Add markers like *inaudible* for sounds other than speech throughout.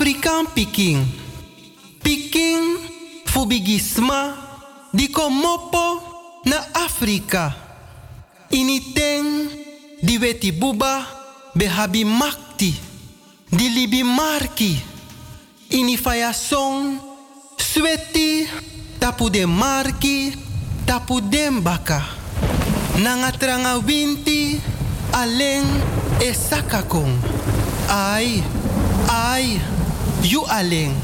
Afrikaan Peking. Peking fubigisma di komopo na Afrika. Initeng di weti buba behabi makti di libi marki. Ini faya song sweti tapu de marki tapu den baka. Nanga tranga winti aleng e sakakong. Ai, ai, you aleng.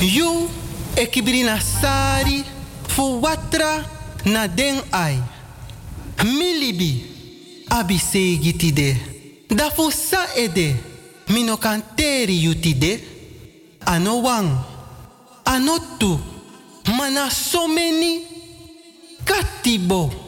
You ekibrina sari fu watra na den ai. Milibi abi segitide. Da fu sa ede mino kanteri yutide. Ano wang, ano tu, mana katibo.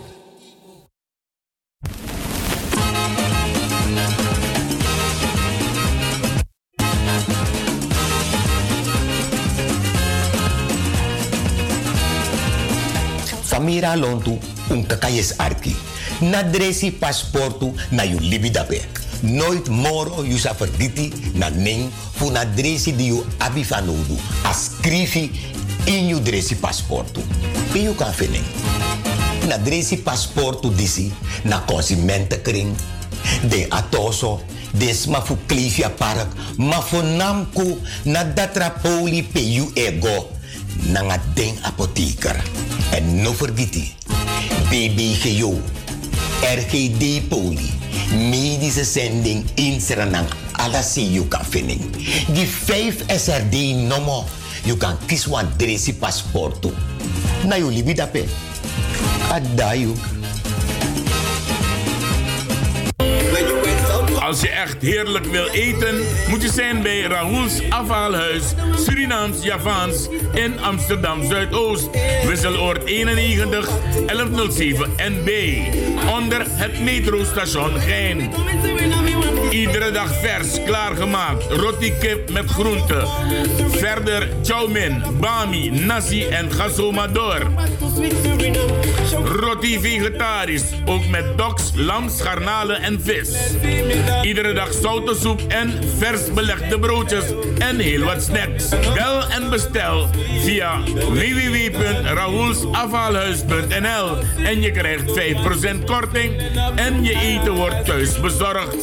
Famira lontu un kakayes arki. Na dresi pasportu na yu libidape. Nooit moro yu sa verditi na ning fu na dresi di yu abifanodu. Ascrivi in yu dresi pasportu. Pe yu kan fening. Na dresi pasportu disi na consumentenkring. De atoso. Des ma fu klifia park. Ma fu namku na datrapoli pe yu ego. Nanga den apotheker. En no vergeti. BBGO. RGD Poli. Medische zending in Suriname. Alla see you kan vinden. Die 5 SRD nummer. You kan kiezen wat dresi paspoortu. Na you libi dape. Adayu. Als je echt heerlijk wil eten, moet je zijn bij Raoul's Afhaalhuis, Surinaams Javaans in Amsterdam Zuidoost. Wisseloord 91 1107 NB. Onder het metrostation Gein. Iedere dag vers, klaargemaakt. Roti kip met groenten. Verder chow mein, bami, nasi en gasomador. Roti vegetarisch, ook met doks, lams, garnalen en vis. Iedere dag zoute soep en vers belegde broodjes en heel wat snacks. Bel en bestel via www.raoulsafhaalhuis.nl en je krijgt 5% korting en je eten wordt thuis bezorgd.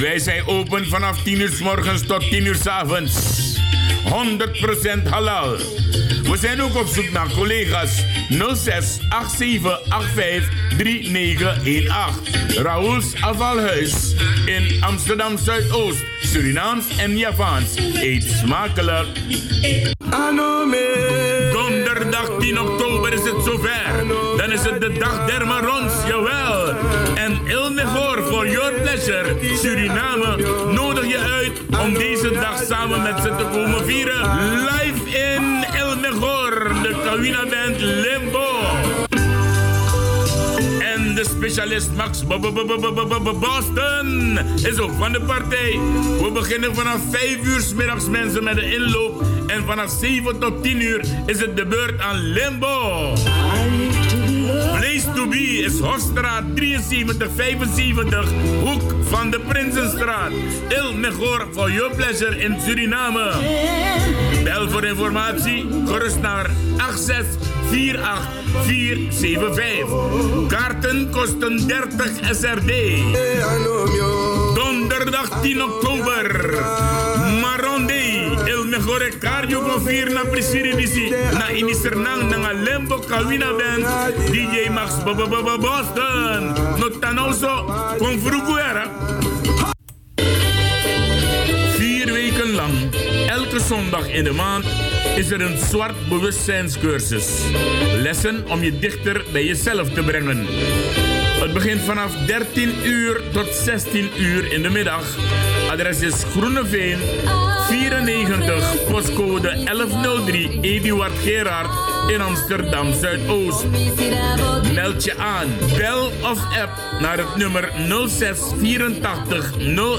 Wij zijn open vanaf 10 uur s morgens tot 10 uur s avonds. 100% halal. We zijn ook op zoek naar collega's 06 87 85 3918. Raoul's Afvalhuis in Amsterdam Zuidoost, Surinaams en Javaans. Eet smakelijk. Donderdag 10 oktober is het zover. Dan is het de dag der Marons, Suriname, nodig je uit om deze dag samen met ze te komen vieren. Live in El de Kawina Band Limbo. En de specialist Max Boston is ook van de partij. We beginnen vanaf 5 uur 's middags mensen met de inloop. En vanaf 7 tot 10 uur is het de beurt aan Limbo. Place to be is Hofstraat 7375, hoek van de Prinsenstraat. Il Mejor for your pleasure in Suriname. Bel voor informatie gerust naar 8648475. Kaarten kosten 30 SRD. Donderdag 10 oktober. Mejor Cardio Confir na Presidency. Na Inisernang na Lembo Kawina Band. DJ Max Boston. No tanoso. Con Fruguera. Vier weken lang, elke zondag in de maand, is er een zwart bewustzijnscursus. Lessen om je dichter bij jezelf te brengen. Het begint vanaf 13 uur tot 16 uur in de middag. Adres is Groeneveen 94, postcode 1103 Eduard Gerard in Amsterdam Zuidoost. Meld je aan, bel of app naar het nummer 06 84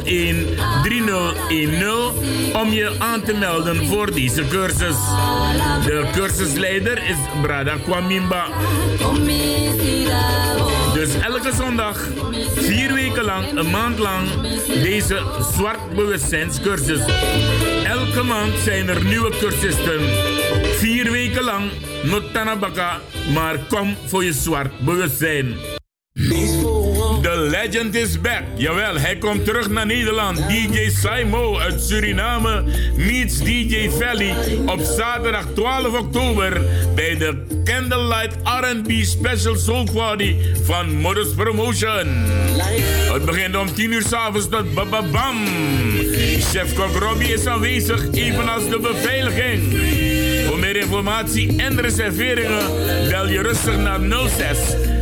01 3010 om je aan te melden voor deze cursus. De cursusleider is Brada Kwamimba. Dus elke zondag, vier weken lang, een maand lang, deze zwart bewustzijnscursus. Elke maand zijn er nieuwe cursisten. Vier weken lang, Notanabaka, maar kom voor je zwart bewustzijn. The legend is back. Jawel, hij komt terug naar Nederland. DJ Simo uit Suriname meets DJ Valley op zaterdag 12 oktober bij de Candlelight R&B Special Soul Party van Modus Promotion. Het begint om 10 uur s'avonds tot bababam. Chef Kok Robbie is aanwezig, evenals de beveiliging. Voor meer informatie en reserveringen bel je rustig naar 06 43 58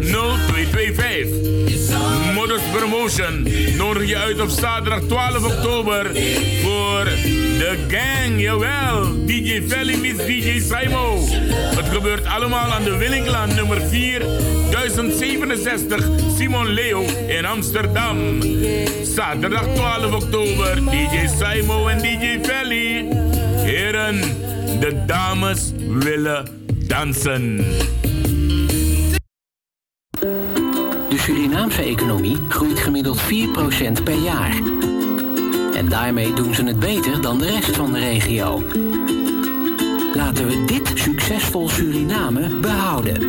0225. Modus Promotion nodig je uit op zaterdag 12 oktober voor de gang. Jawel, DJ Valley meets DJ Simo. Het gebeurt allemaal aan de Willinklaan nummer 4, 1067 Simon Leo in Amsterdam. Zaterdag 12 oktober, DJ Simo en DJ Valley. Heren, de dames willen dansen. Surinaamse economie groeit gemiddeld 4% per jaar. En daarmee doen ze het beter dan de rest van de regio. Laten we dit succesvol Suriname behouden.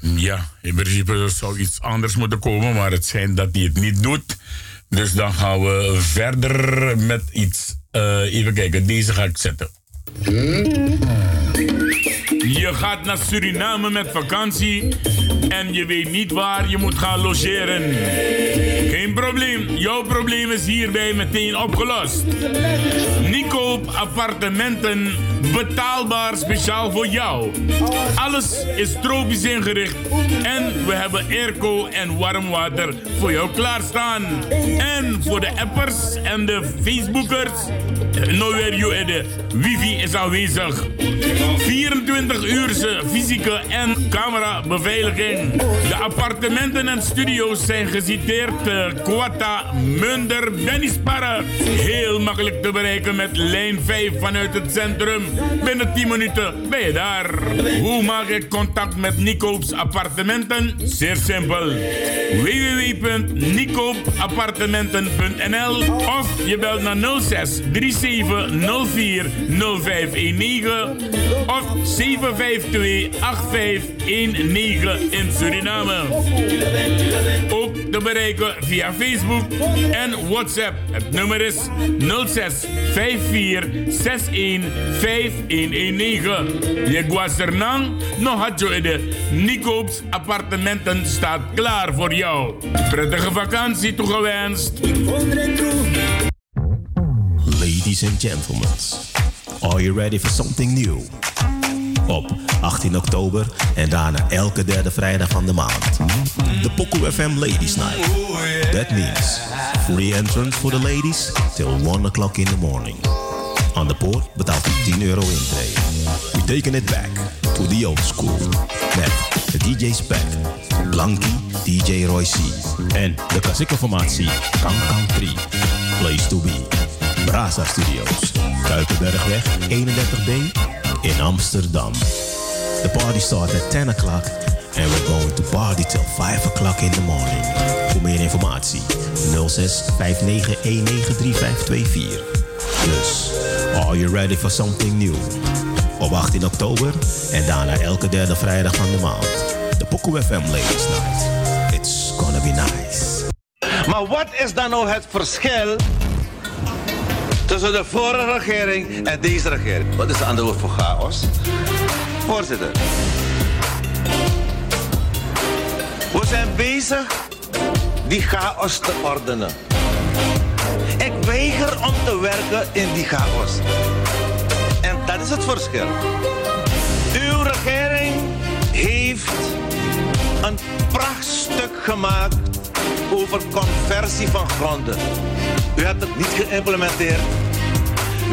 Ja, in principe zou iets anders moeten komen, maar het schijnt dat hij het niet doet. Dus dan gaan we verder met iets. Uh, even kijken, deze ga ik zetten. Je gaat naar Suriname met vakantie en je weet niet waar je moet gaan logeren. Geen probleem, jouw probleem is hierbij meteen opgelost. Nicoop appartementen betaalbaar speciaal voor jou. Alles is tropisch ingericht en we hebben airco en warm water voor jou klaarstaan. En voor de appers en de Facebookers, nowhere you de wifi is aanwezig. 24 uurse fysieke en camera beveiliging. De appartementen en studio's zijn geciteerd te Quatta, Munder, Bennisparre. Heel makkelijk te bereiken met lijn 5 vanuit het centrum. Binnen 10 minuten ben je daar. Hoe maak ik contact met Nicoop's appartementen? Zeer simpel. www.nicoopappartementen.nl of je belt naar 06 37 04 0519 of 752 8519 in Suriname. Ook te bereiken via Facebook en WhatsApp. Het nummer is 06 54 61 5119. Je guasernang nog had je de Nicoop's appartementen staat klaar voor jou. Prettige vakantie toegewenst. Ladies and gentlemen, are you ready for something new? Op 18 oktober en daarna elke derde vrijdag van de maand. De Poco FM Ladies Night. That means free entrance for the ladies till 1 o'clock in the morning. Aan de poort betaalt u 10 euro intree. We taken it back to the old school. Met de DJ Spec, Blanky, DJ Roy C. En de klassieke formatie Kang 3. Place to be. Brasa Studios. Kuipenbergweg 31B in Amsterdam. The party starts at 10 o'clock and we're going to party till 5 o'clock in the morning. Voor meer informatie 06 59 193524. Dus, are you ready for something new? Op 18 oktober en daarna elke derde vrijdag van de maand. De Poco FM Ladies Night. It's gonna be nice. Maar wat is dan nou het verschil tussen de vorige regering en deze regering? Wat is de andere woord voor chaos? Voorzitter. We zijn bezig die chaos te ordenen. Ik weiger om te werken in die chaos. En dat is het verschil. Uw regering heeft een prachtstuk gemaakt over conversie van gronden. U hebt het niet geïmplementeerd.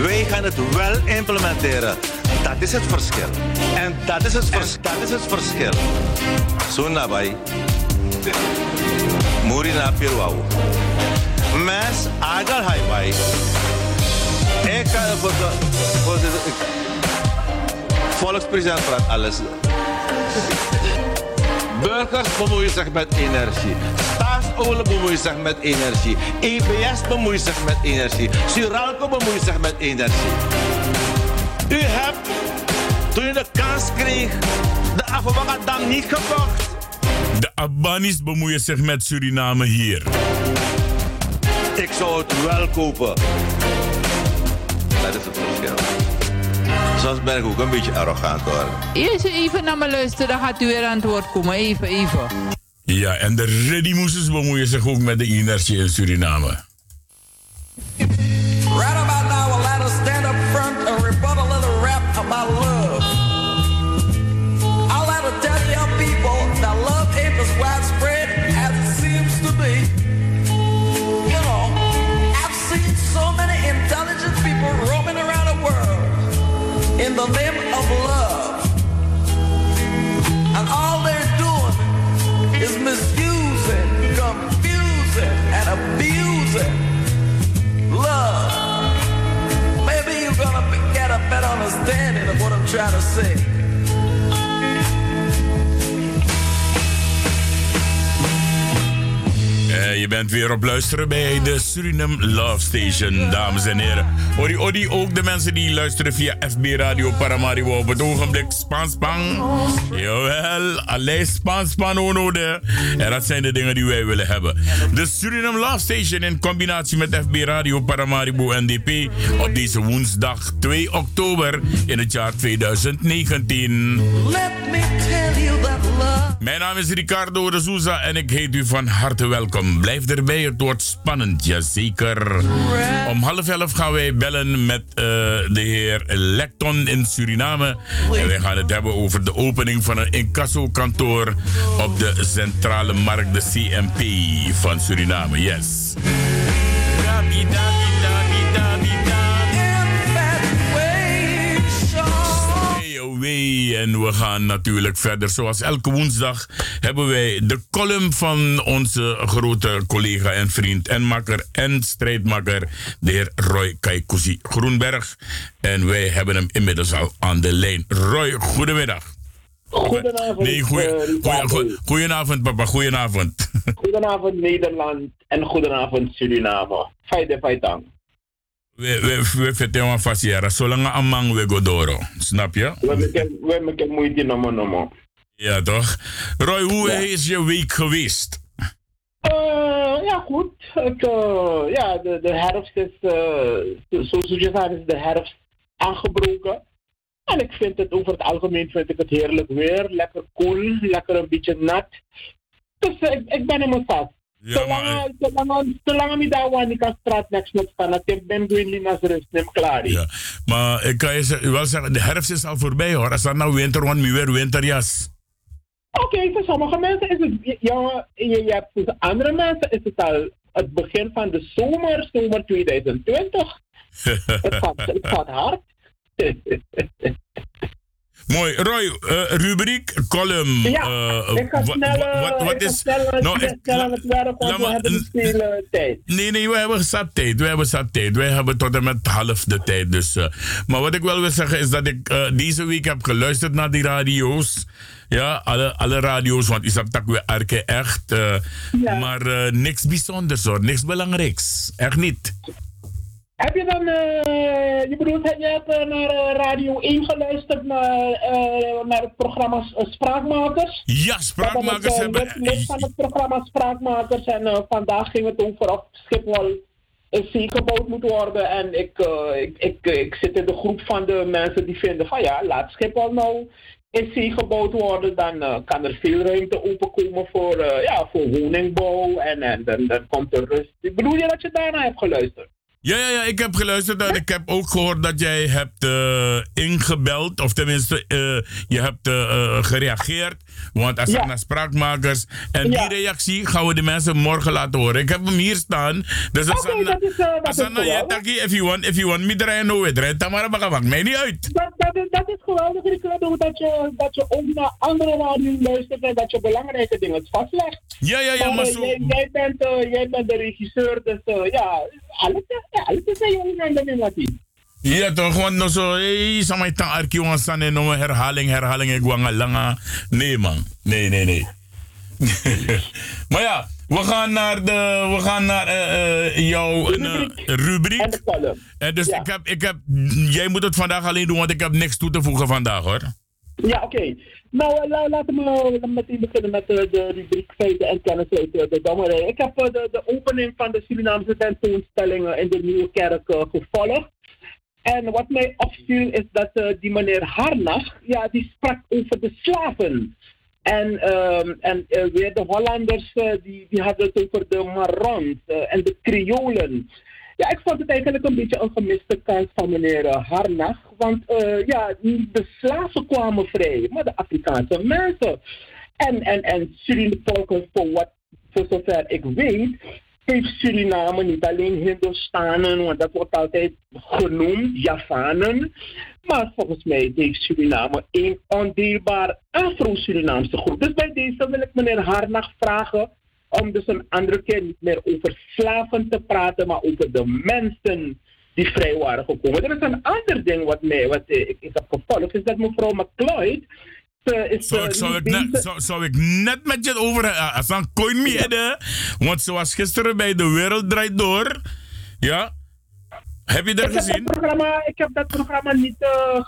Wij gaan het wel implementeren. Dat is het verschil. En dat is het, vers dat is het verschil. Zo nabij. Muri na pirwau. Mes agal hai bai. Ik ga voor de, voor de volkspresident praat alles. Burgers bemoeien zich met energie. Staatsolie bemoeien zich met energie. EBS bemoeit zich met energie. Suralco bemoeit zich met energie. U hebt, toen je de kans kreeg, de Afwagadam niet gekocht. De Abanis bemoeien zich met Suriname hier. Ik zou het wel kopen. Dat is het verschil. Soms ben ik ook een beetje arrogant hoor. Eerst even naar me luisteren, dan gaat u weer aan het woord komen. Even, even. Ja, en de Redimoeses bemoeien zich ook met de energie in Suriname. In the name bent weer op luisteren bij de Suriname Love Station, dames en heren. Odi, odi, ook de mensen die luisteren via FB Radio Paramaribo op het ogenblik. Spanspang. Jawel, alleen spanspan onode. En dat zijn de dingen die wij willen hebben. De Suriname Love Station in combinatie met FB Radio Paramaribo NDP op deze woensdag 2 oktober in het jaar 2019. Let me tell you that love. Mijn naam is Ricardo de Souza en ik heet u van harte welkom. Blijf erbij, het wordt spannend, jazeker. Om half elf gaan wij bellen met eh, de heer Lecton in Suriname. En wij gaan het hebben over de opening van een incasso-kantoor op de centrale markt, de CMP van Suriname. Yes. En we gaan natuurlijk verder. Zoals elke woensdag hebben wij de column van onze grote collega en vriend en makker en strijdmakker, de heer Roy Kaikousi Groenberg. En wij hebben hem inmiddels al aan de lijn. Roy, goedemiddag. Goedenavond. Nee, goeie, eh, goeie, goedenavond, papa. Goedenavond. *laughs* Goedenavond Nederland en goedenavond Suriname. Fijde feitang. We, we, we vertellen vast jaren, zolang amang we godoro. Snap je? We hebben moeite nomo nomo. Ja, toch? Roy, hoe is je week geweest? Eh, ja, goed. Het, eh, ja, de, de herfst is, eh, zo- zoals je zei, is de herfst aangebroken. En ik vind het over het algemeen vind ik het heerlijk weer. Lekker koel, lekker een beetje nat. Dus ik, ik ben in mijn vast. Ja, maar, Zolang zolang- zolang ik daar aan straat niks met staan, ik ben gewoon als rust, neem klaar. Ja, maar ik kan je wel zeggen, de herfst is al voorbij hoor. Als dat nou winter wordt, nu weer winterjas. Oké, voor sommige mensen is het, ja, je hebt voor andere mensen is het al het begin van de zomer, zomer 2020. *laughs* Het gaat, het gaat hard. *laughs* Mooi. Roy, eh, rubriek, column. Ja, eh, ik ga snel, eh, wat, wat is... snel, Nou, ik ga ik- snel aan het werk, want we hebben veel eh, tijd. Nee, nee, we hebben zat tijd. We hebben zat tijd. Wij hebben tot en met half de tijd. Dus, maar wat ik wel wil zeggen is dat ik deze week heb geluisterd naar die radio's. Ja, alle, alle radio's, want is dat weer arke echt. Ja. Maar niks bijzonders hoor, niks belangrijks. Echt niet. Heb je dan, eh, je bedoelt, heb je hebt eh, naar eh, Radio 1 geluisterd, naar, naar het programma Spraakmakers? Ja, spraakmakers Ik ben hebben... het, lid- lid van het programma Spraakmakers en vandaag ging het over of Schiphol een zee gebouwd moet worden. En ik, ik, ik, ik zit in de groep van de mensen die vinden van ja, laat Schiphol nou in zee gebouwd worden. Dan kan er veel ruimte openkomen voor, eh, ja, voor woningbouw en, en dan, dan komt er rust. Bedoel je dat je daarna hebt geluisterd? Ja, ja, ja, ik heb geluisterd en ik heb ook gehoord dat jij hebt eh, ingebeld. Of tenminste, eh, je hebt eh, gereageerd. Want als Ja. naar spraakmakers. En Ja. die reactie gaan we de mensen morgen laten horen. Ik heb hem hier staan. Dus als Oké, dat is, eh, dat als is geweldig. taki, if you want, if you want me draaien, no, draaien. Tamara baka maakt mij niet uit. Dat, dat, is, dat is geweldig, Ricardo, dat je, dat je ook naar andere radio luistert en dat je belangrijke dingen vastlegt. Ja, ja, ja, Maar, maar eh, zo. jij, jij, bent, eh, jij bent de regisseur, dus eh, ja, alles, is- alles is een jongen en de Ja, toch? Want nog zo, hey, samay tang arki wan san en no herhaling, herhaling, ik wanga langa. Nee, man. Nee, nee, nee. *laughs* maar ja, we gaan naar, de, we gaan naar uh, uh, jouw uh, rubriek. En column. En dus Ja. ik heb, ik heb, jij moet het vandaag alleen doen, want ik heb niks toe te voegen vandaag hoor. Ja, oké. Nou, eh, la- laten we eh, meteen beginnen met eh, de rubriek feiten en kennis uit eh, de dommerij. Ik heb eh, de, de opening van de Surinaamse tentoonstellingen in de Nieuwe Kerk eh, gevolgd. En wat mij opviel is dat eh, die meneer Harnach, ja, die sprak over de slaven. En, ehm, en eh, weer de Hollanders, eh, die, die hadden het over de Marons en de Kriolen. Ja, ik vond het eigenlijk een beetje een gemiste kans van meneer Harnach. Want ja, de slaven kwamen vrij, maar de Afrikaanse mensen. En, en, en Suriname, voor, wat, voor zover ik weet, heeft Suriname niet alleen Hindoestanen, want dat wordt altijd genoemd, Javanen. Maar volgens mij heeft Suriname een ondeelbaar Afro-Surinaamse groep. Dus bij deze wil ik meneer Harnach vragen om dus een andere keer niet meer over slaven te praten, maar over de mensen die vrij waren gekomen. Er is een ander ding wat, mij, wat eh, ik, ik heb gevolgd, is dat mevrouw McLeod eh, is Zou, eh, ik- zou, ik net, zou, zou ik net met je over uh, een coin me hebben, Want zoals gisteren bij De Wereld Draait Door. Ja? Heb je dat Ik heb, gezien? dat programma, ik heb dat programma niet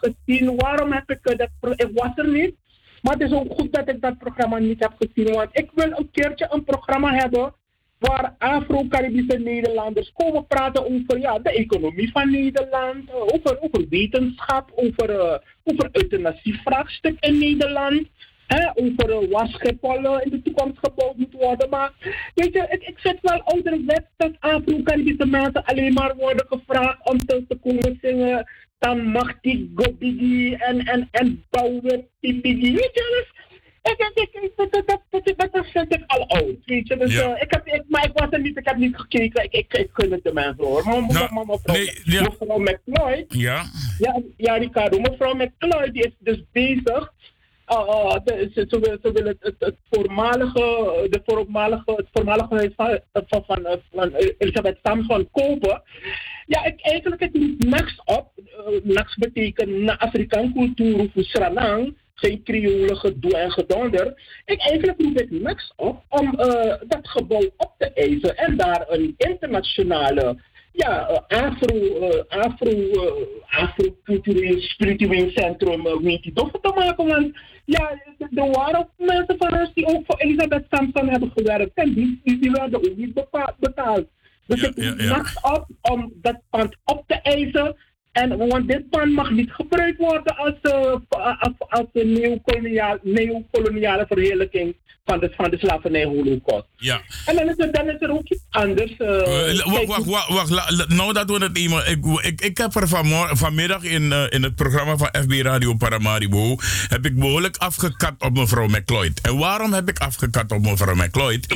gezien. Waarom heb ik dat Ik was er niet. Maar het is ook goed dat ik dat programma niet heb gezien. Want ik wil een keertje een programma hebben waar Afro-Caribische Nederlanders komen praten over ja, de economie van Nederland, eh, over, over wetenschap, over, eh over euthanasievraagstuk in Nederland. Hè, over uh, waar eh, in de toekomst gebouwd moet worden. Maar weet je, ik, ik vind wel ouderwets dat Afro-Caribische mensen alleen maar worden gevraagd om te, te komen zingen. Dan mag die Gobigi en, en, en Bouwer Tipigi. Weet je, ik, ik, ik, ik, dat, dat, dat, dat, dat vind ik al oud. Weet je, dus Ja. eh, ik heb, ik, maar ik was er niet, ik heb niet gekeken. Ik, ik, ik gun het de mensen hoor. Maar, maar, Nou, maar mevrouw, nee, ja. mevrouw. Ja. Ja, ja, Ricardo. Mevrouw McLeod die is dus bezig. Uh, uh, de, ze, ze, wil, ze wil het, het, het voormalige, de voormalige, het voormalige huis van, van, van, van Elisabeth Samson kopen. Ja, ik, eigenlijk het niet NAX op. Uh, NAX betekent na Afrikaan cultuur voor Sranang. Geen Creole gedoe en gedonder. Ik eigenlijk roep ik NAX op om uh, dat gebouw op te eisen en daar een internationale ja, uh, afro, uh, afro, uh, afro-cultureel, spiritueel centrum uh, toch te maken. Want ja, er waren ook mensen van ons die ook voor Elisabeth Samson hebben gewerkt. En die, die, werden ook niet betaald. Dus Ja, ik ja, op om dat pand op te eisen. En, want dit pand mag niet gebruikt worden als, uh, als, als een neocoloniale, neocoloniale verheerlijking van de, van de slavernij-holocaust. Ja. En dan is, er, dan is er ook iets anders. eh, Eh, wacht, wacht, wacht, wacht. La- la- Nou dat we het eenmaal... Ik, ik, ik heb er vanmiddag in, in het programma van FB Radio Paramaribo... heb ik behoorlijk afgekat op mevrouw McLeod. En waarom heb ik afgekat op mevrouw McLeod?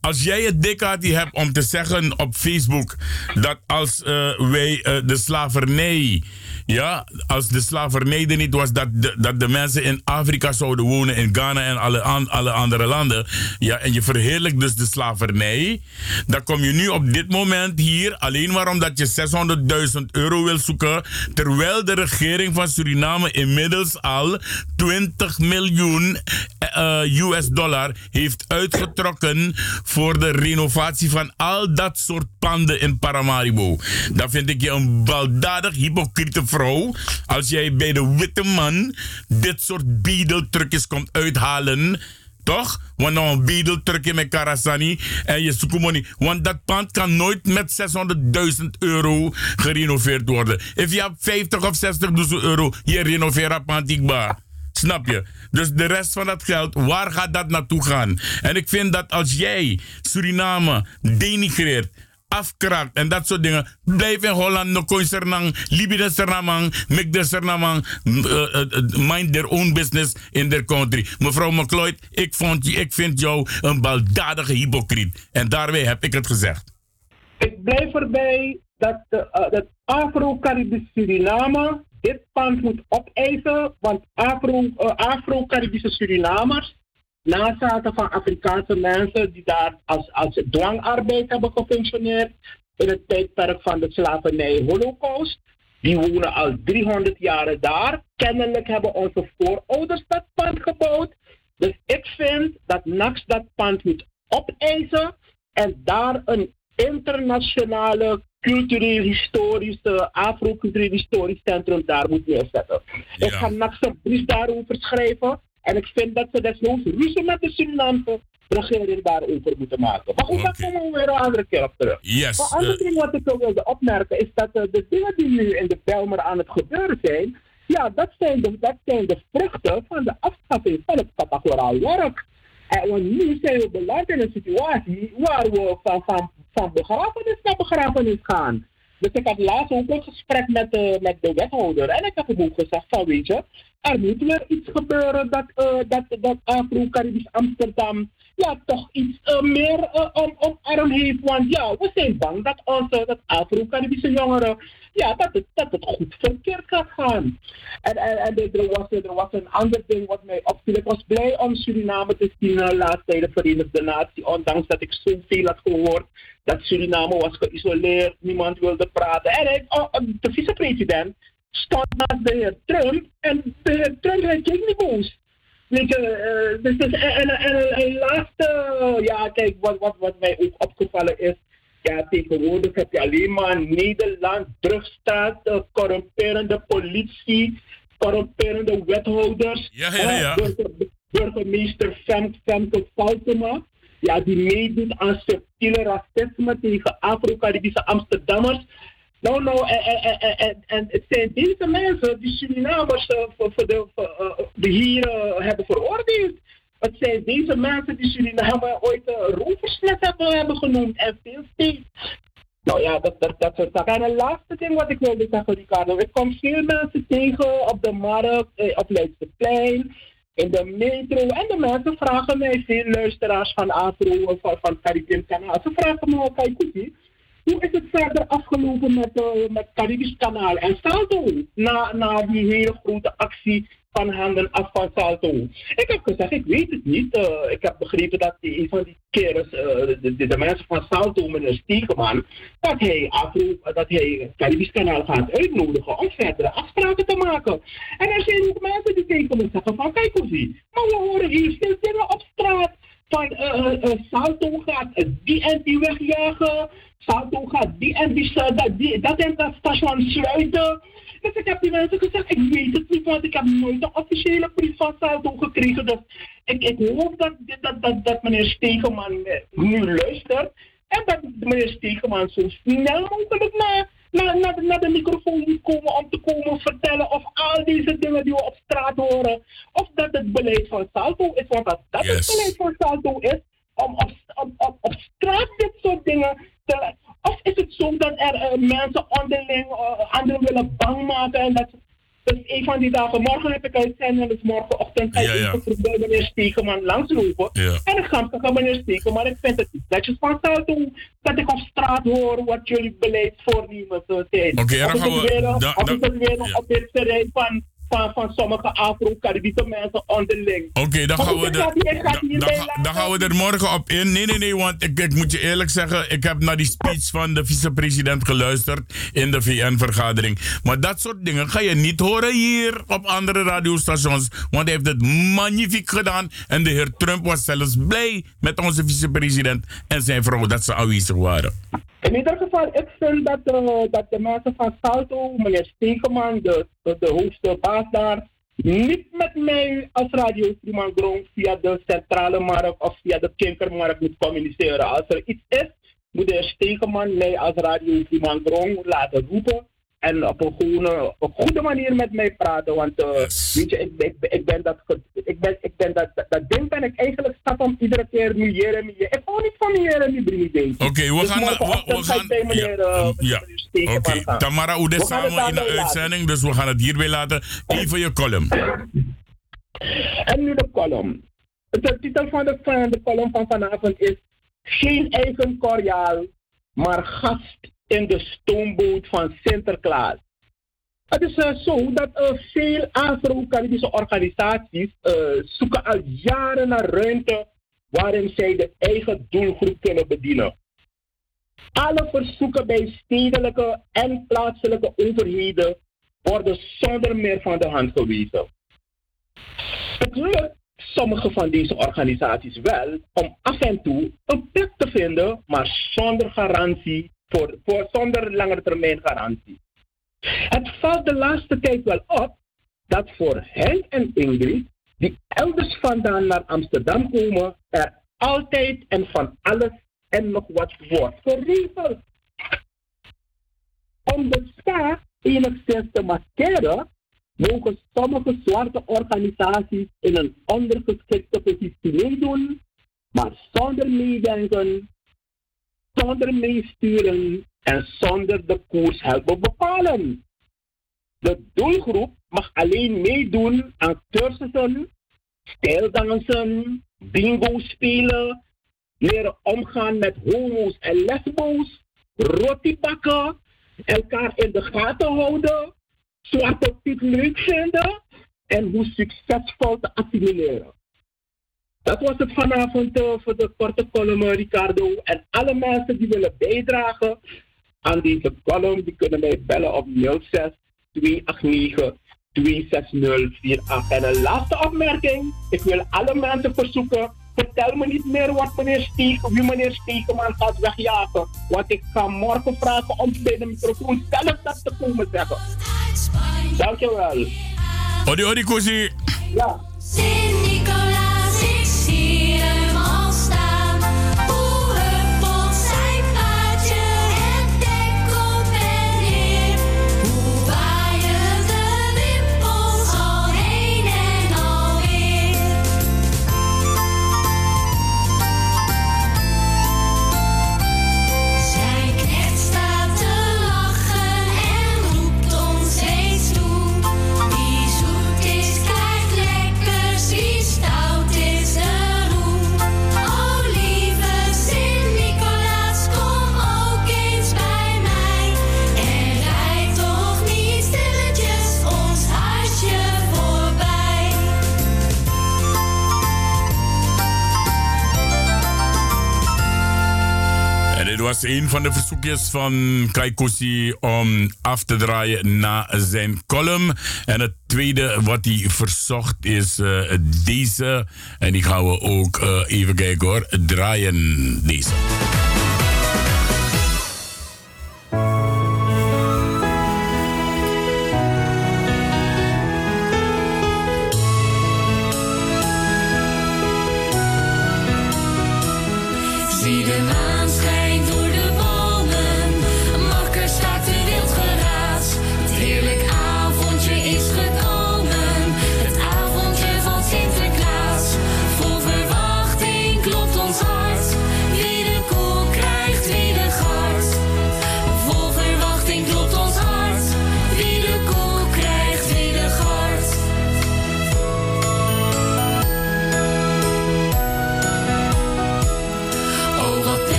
Als jij het dikkaartje hebt om te zeggen op Facebook... dat als wij de slavernij mee. Ja, als de slavernij er niet was, dat de, dat de mensen in Afrika zouden wonen, in Ghana en alle, alle andere landen. Ja, en je verheerlijkt dus de slavernij. Dan kom je nu op dit moment hier alleen maar omdat je 600.000 euro wil zoeken. Terwijl de regering van Suriname inmiddels al 20 miljoen eh, eh, US dollar heeft uitgetrokken voor de renovatie van al dat soort panden in Paramaribo. Dan vind ik je een baldadig hypocriete als jij bij de witte man dit soort bedeltrucjes komt uithalen. Toch? Want nou een bedeltrucje met Karasani en je money. Want dat pand kan nooit met 600.000 euro gerenoveerd worden. If je hebt 50 of 60.000 euro, je renoveert dat pand. Snap je? Dus de rest van dat geld, waar gaat dat naartoe gaan? En ik vind dat als jij Suriname denigreert, afkraakt en dat soort dingen, blijf in Holland, no koin sernang, libi de sernamang, mek de sernamang, m- eh, eh, mind their own business in their country. Mevrouw McLeod, ik, vond, ik vind jou een baldadige hypocriet. En daarbij heb ik het gezegd. Ik blijf erbij dat, eh, dat Afro-Caribisch Suriname dit pand moet opeisen, want Afro- Afro-Caribische Surinamers, nazaten van Afrikaanse mensen die daar als, als dwangarbeid hebben gefunctioneerd in het tijdperk van de slavernij-holocaust. Die wonen al 300 jaar daar. Kennelijk hebben onze voorouders dat pand gebouwd. Dus ik vind dat NAX dat pand moet opeisen en daar een internationale cultureel-historische, afro-cultureel-historisch centrum daar moet neerzetten. Ik ga NAX een brief daarover schrijven en ik vind dat ze desnoods ruzie met de Surinaamse regering daarover moeten maken. Maar goed, daar komen we weer een andere keer op terug. Yes, Maar andere eh, ding wat ik ook wilde opmerken is dat eh, de dingen die nu in de Belmer aan het gebeuren zijn, ja, dat zijn de, dat zijn de vruchten van de afschaffing van het categoraal werk. En want nu zijn we beland in een situatie waar we van, van, van begrafenis naar begrafenis gaan. Dus ik had laatst ook een gesprek met, eh, met de wethouder. En ik heb hem ook gezegd van, weet je, er moet weer iets gebeuren dat, eh, dat, dat Afro-Caribisch Amsterdam ja, toch iets eh, meer eh, om, omarm heeft. Want ja, we zijn bang dat onze dat Afro-Caribische jongeren, ja, dat het, dat het goed verkeerd gaat gaan. En, en, en er, was, er was een ander ding wat mij opviel. Ik was blij om Suriname te zien uh, laatst bij de Verenigde Naties, ondanks dat ik zoveel had gehoord dat Suriname was geïsoleerd, niemand wilde praten. En hij, oh, de vicepresident stond naast de heer Trump en de heer Trump hij keek niet boos. Weet je, eh, dus, dus, en, en, en, en laatste, ja, kijk, wat, wat, wat mij ook opgevallen is, ja, tegenwoordig heb je alleen maar Nederland, drugstaat, eh, corrumperende politie, corrumperende wethouders. Ja, ja, ja. eh, burger- burgemeester Fem, Femke Faltema, ja, die meedoet aan subtiele racisme tegen Afro-Caribische Amsterdammers. Nou, nou, en, het zijn deze mensen die Surinamers voor, voor de, voor, die hier eh, hebben veroordeeld. Het zijn deze mensen die Suriname ooit uh, roversnet hebben, hebben genoemd en veel steeds. Nou ja, dat, dat, dat soort. En een laatste ding wat ik wilde zeggen, Ricardo. Ik kom veel mensen tegen op de markt, op Leidseplein, in de metro. En de mensen vragen mij, veel luisteraars van Afro, van, van Caribbean Kanaal. Ze vragen me, kijk goed, hoe is het verder afgelopen met, uh, met Caribisch Kanaal en Salto? Na, na die hele grote actie van handen af van Salto. Ik heb gezegd, ik weet het niet. Uh, ik heb begrepen dat een van die kerels, uh, de, de, de, mensen van Salto, meneer Stiegeman, dat hij, Afro, dat hij Caribisch Kanaal gaat uitnodigen om verdere afspraken te maken. En er zijn ook mensen die tegen me zeggen van, kijk hoe zie, maar we horen hier veel dingen op straat van uh, Salto gaat die en die wegjagen. Salto gaat die en die, dat, die, dat en dat station sluiten. Dus ik heb die mensen gezegd, ik weet het niet, want ik heb nooit een officiële brief van Salto gekregen. Dus ik, ik hoop dat, dat, dat, dat meneer Stegeman nu luistert. En dat meneer Stegeman zo snel mogelijk naar, naar, naar, naar de microfoon moet komen om te komen vertellen of al deze dingen die we op straat horen, of dat het beleid van Salto is. Want als dat Yes. het beleid van Salto is, om op, op, op, op straat dit soort dingen te... Of is het zo dat er eh, mensen onderling uh, anderen willen bang maken en dat... Dus een van die dagen, morgen heb ik uitzending, dus morgenochtend ga ik Ja, ja. bij meneer Stegeman langslopen. Ja. En ik ga zeggen, meneer Stegeman, ik vind het niet netjes van Salto dat ik op straat hoor wat jullie beleidsvoornemens uh, zijn. Oké, dan of is gaan we- weer, dan- of dan- is het weer een opwitserij van, van, van sommige Afro-Caribische mensen onderling. Oké, dan gaan we er, dan, gaan we er morgen op in. Nee, nee, nee, want ik, ik moet je eerlijk zeggen, ik heb naar die speech van de vicepresident geluisterd in de VN-vergadering. Maar dat soort dingen ga je niet horen hier op andere radiostations, want hij heeft het magnifiek gedaan. En de heer Trump was zelfs blij met onze vicepresident en zijn vrouw dat ze aanwezig waren. In ieder geval, ik vind dat, eh, dat de mensen van Salto, meneer Stegeman, de, de, hoogste baas daar, niet met mij als Radio Grong via de centrale markt of via de kinkermarkt moet communiceren. Als er iets is, moet de Stegeman mij als Radio Grong laten roepen. En op een, op een goede manier met mij praten. Want eh, weet je, ik, ik, ik ben dat, ik ben, ik ben dat, dat, ding ben ik eigenlijk stap om iedere keer nu Jeremy. Ik hou niet van Jeremy Brimi Oké, we dus gaan... We, we ga gaan bij meneer, ja, meneer Stegeman Oké, gaan. Tamara Oede samen in de laten. uitzending, dus we gaan het hierbij laten. Even je column. En nu de column. De titel van de, van de column van vanavond is Geen eigen Coriaal, maar gast in de stoomboot van Sinterklaas. Het is eh, zo dat eh, veel Afro-Caribische organisaties eh, zoeken al jaren naar ruimte waarin zij de eigen doelgroep kunnen bedienen. Alle verzoeken bij stedelijke en plaatselijke overheden worden zonder meer van de hand gewezen. Het lukt sommige van deze organisaties wel om af en toe een plek te vinden, maar zonder garantie, voor, zonder lange termijn garantie. Het valt de laatste tijd wel op dat voor hen en Ingrid, die elders vandaan naar Amsterdam komen, er altijd en van alles en nog wat wordt geregeld. Om de staat enigszins te maskeren, mogen sommige zwarte organisaties in een ondergeschikte positie meedoen, maar zonder meedenken, zonder meesturen en zonder de koers helpen bepalen. De doelgroep mag alleen meedoen aan cursussen, stijldansen, bingo spelen, leren omgaan met homo's en lesbo's, roti bakken, elkaar in de gaten houden, zwarte piet leuk vinden en hoe succesvol te assimileren. Dat was het vanavond uh, voor de korte column, Ricardo. En alle mensen die willen bijdragen aan deze column, die kunnen mij bellen op 06 289 26048. En een laatste opmerking. Ik wil alle mensen verzoeken. Vertel me niet meer wat meneer Steek, wie meneer Stekeman gaat wegjagen. Want ik ga morgen vragen om bij de microfoon zelf dat te komen zeggen. Dankjewel. Odi, odi, Kosi. Ja. Was een van de verzoekjes van Kaikousi om af te draaien na zijn column. En het tweede wat hij verzocht is eh, deze. En die gaan we ook eh, even kijken hoor. Draaien deze.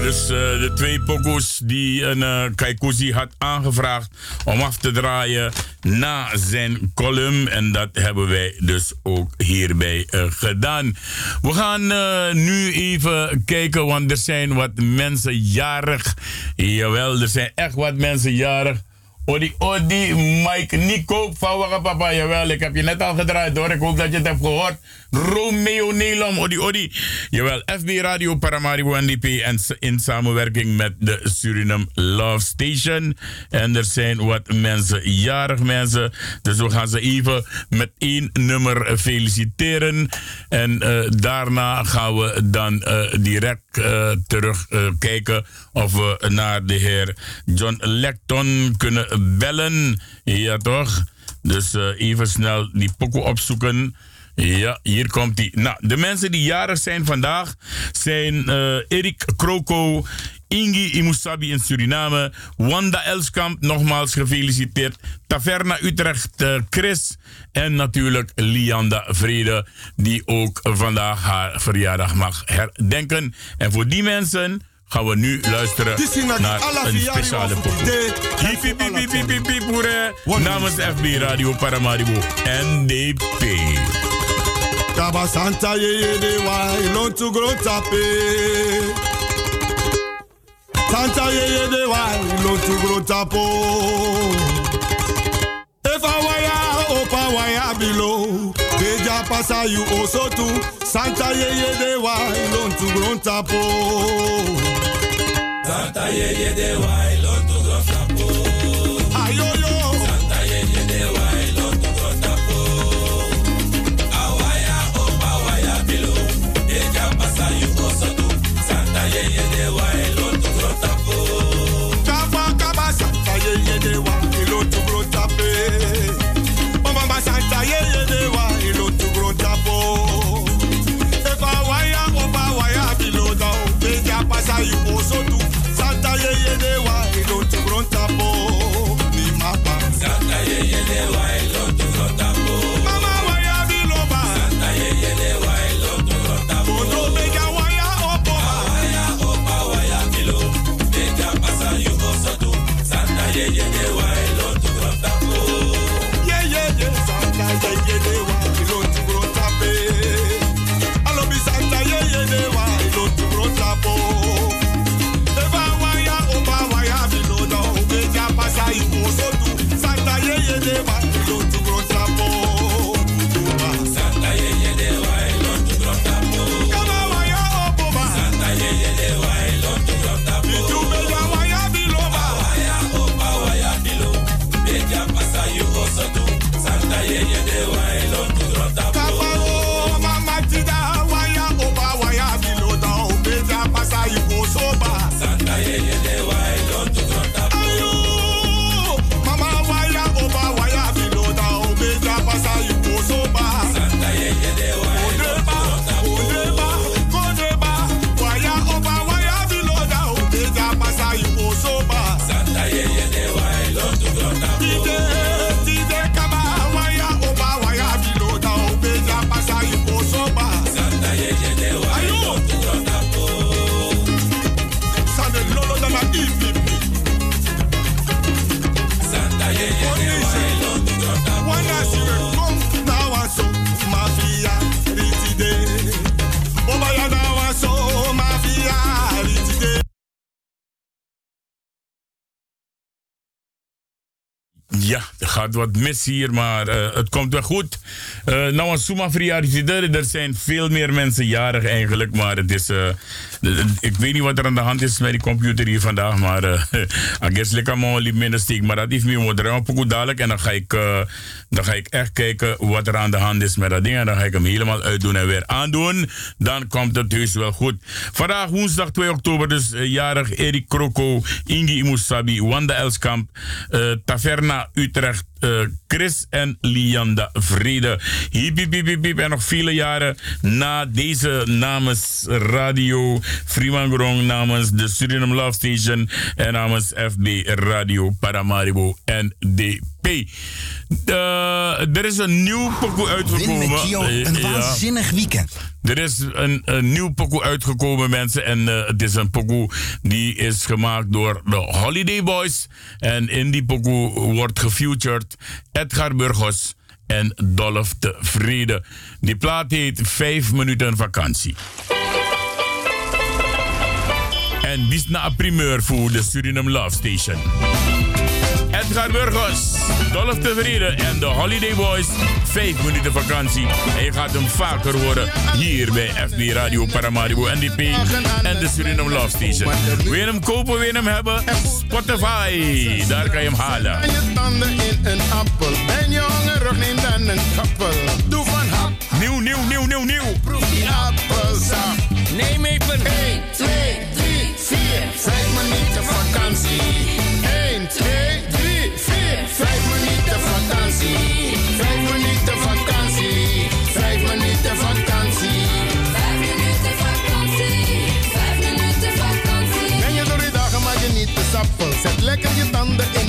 Dus eh, de twee pokoes die een uh, Kaikousi had aangevraagd om af te draaien na zijn column. En dat hebben wij dus ook hierbij eh, gedaan. We gaan eh, nu even kijken, want er zijn wat mensen jarig. Jawel, er zijn echt wat mensen jarig. Odi, Odi, Mike Nico van Papa. Jawel, ik heb je net al gedraaid hoor. Ik hoop dat je het hebt gehoord. Romeo Nelom, Odi, Odi. Jawel, FB Radio Paramaribo NDP en in samenwerking met de Suriname Love Station. En er zijn wat mensen, jarig mensen. Dus we gaan ze even met één nummer feliciteren. En eh, daarna gaan we dan eh, direct terug eh, kijken of we naar de heer John Lecton kunnen bellen. Ja, toch? Dus eh, even snel die pokoe opzoeken. Ja, hier komt hij. Nou, de mensen die jarig zijn vandaag zijn eh, Erik Kroko, Ingi Imusabi in Suriname, Wanda Elskamp, nogmaals gefeliciteerd, Taverna Utrecht, eh, Chris en natuurlijk Lianda Vrede, die ook vandaag haar verjaardag mag herdenken. En voor die mensen gaan we nu luisteren naar een speciale pokoe. Namens FB Radio Paramaribo NDP. Kaba Santa ye ye de wa ilon tu gro tape. Santa ye ye de wa ilon tu gro tapo. If I wire opa wire below, Beja pasa you also too. Santa ye ye de wa ilon tu gro tapo. Santa ye ye de wa gaat wat mis hier, maar eh, het komt wel goed. Eh nou, een Suma verjaardag, er zijn veel meer mensen jarig eigenlijk, maar het is... ik weet niet wat er aan de hand is met die computer hier vandaag, maar... eh, *laughs* I guess lekker man liep minder steek, maar dat heeft me pokoe dadelijk en dan ga, ik, eh, dan ga ik echt kijken wat er aan de hand is met dat ding en dan ga ik hem helemaal uitdoen en weer aandoen. Dan komt het heus wel goed. Vandaag woensdag 2 oktober, dus eh, jarig Erik Kroko, Ingi Imusabi, Wanda Elskamp, Taverna Utrecht, eh, Chris en Lianda Vrede. Hiep, hiep, hiep. En nog vele jaren na deze namens Radio Fremangorong, namens de Suriname Love Station en namens FB Radio Paramaribo NDP. Eh, er is een nieuw pokoe uitgekomen. Met Gio, een Eh, waanzinnig weekend. Er is een, een nieuw pokoe uitgekomen, mensen. En eh, het is een pokoe die is gemaakt door de Holiday Boys. En in die pokoe wordt gefeatured Edgar Burgos en Dolph de Vrede. Die plaat heet 5 minuten vakantie. En die na een primeur voor de Suriname Love Station. Edgar Burgos, Dolph Tevreden en de Holiday Boys. Vijf minuten vakantie. En je gaat hem vaker horen hier bij FB Radio Paramaribo NDP en de Suriname Love Station. Wil je hem kopen, wil je hem hebben? Spotify, daar kan je hem halen. En je tanden in een appel. Ben je hongerig, neem dan een kappel. Doe van hap. Nieuw, nieuw, nieuw, nieuw, nieuw. Proef die appelsap. Neem even 1,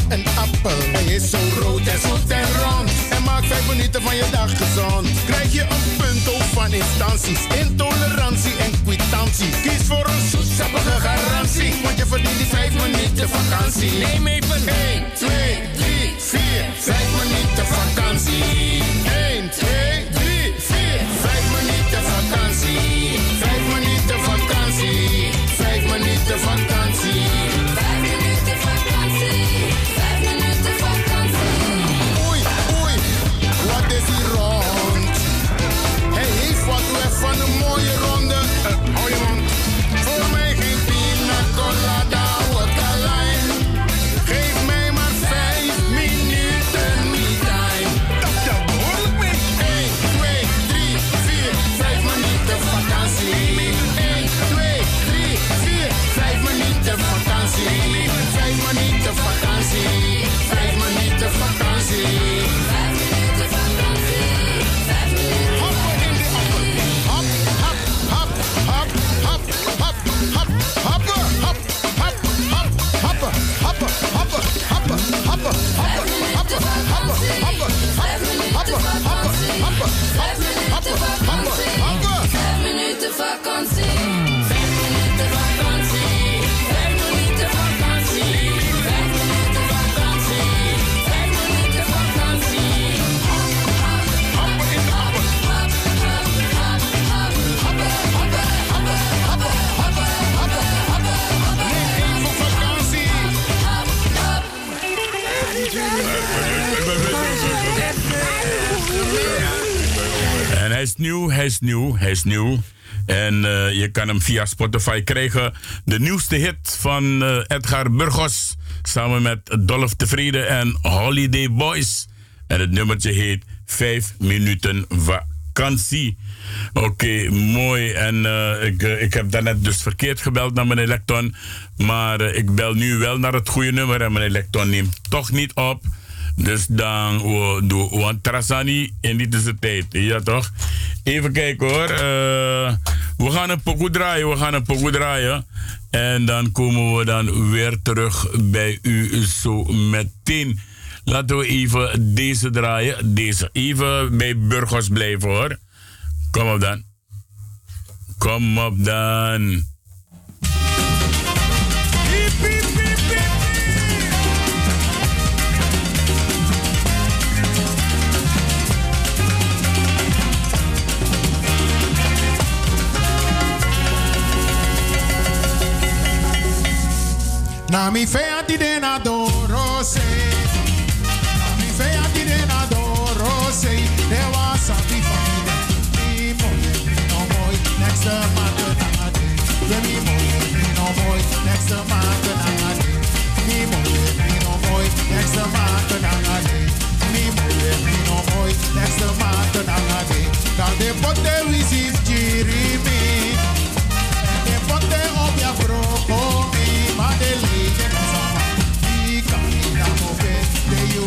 een appel. Hij is zo rood en zoet en rond. En maak vijf minuten van je dag gezond. Krijg je een punt ook van instanties. Intolerantie en kwitantie. Kies voor een zoetsappige garantie. Want je verdient die vijf minuten vakantie. Neem even 1, 2, 3, 4. Vijf minuten vakantie. 1, 2, is nieuw, hij is nieuw. En eh, je kan hem via Spotify krijgen. De nieuwste hit van eh, Edgar Burgos. Samen met Dolph Tevreden en Holiday Boys. En het nummertje heet 5 minuten vakantie. Oké, mooi. En eh, ik, ik heb daarnet dus verkeerd gebeld naar meneer Lecton. Maar ik bel nu wel naar het goede nummer. En meneer Lecton neemt toch niet op. Dus dan we doen we Trasani in die tussentijd. Ja toch? Even kijken hoor. Eh, we gaan een pokoe draaien. We gaan een pokoe draaien. En dan komen we dan weer terug bij u zo meteen. Laten we even deze draaien. Deze. Even bij Burgos blijven hoor. Kom op dan. Kom op dan. Na mi fe a ti de na do. Na mi fe a ti de na do rose. De wa sa ti fa mi de. Mi no boy. Next the man to na de. De mi mo no boy. Next the man to na de. Mi mo no boy. Next the man to na de. Mi mo ye mi no boy. Next de. Dan de pote wisis jirimi. De pote obia.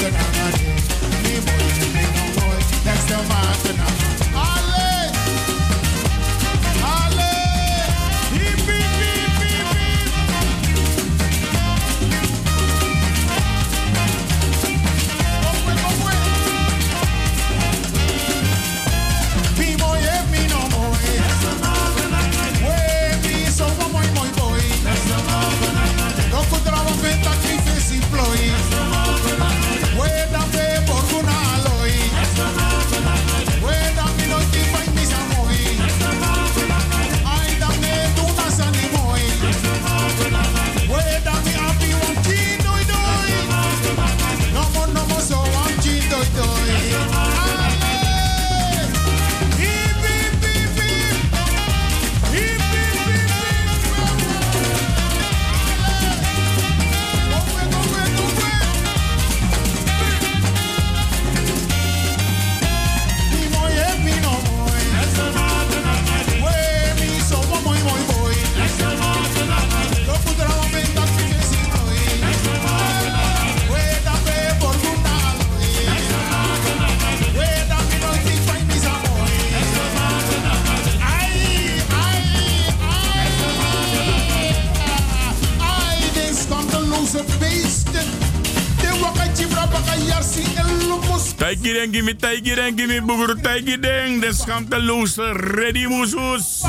Cause I Give me taiki den, give me deng. taiki den. the loser ready musus.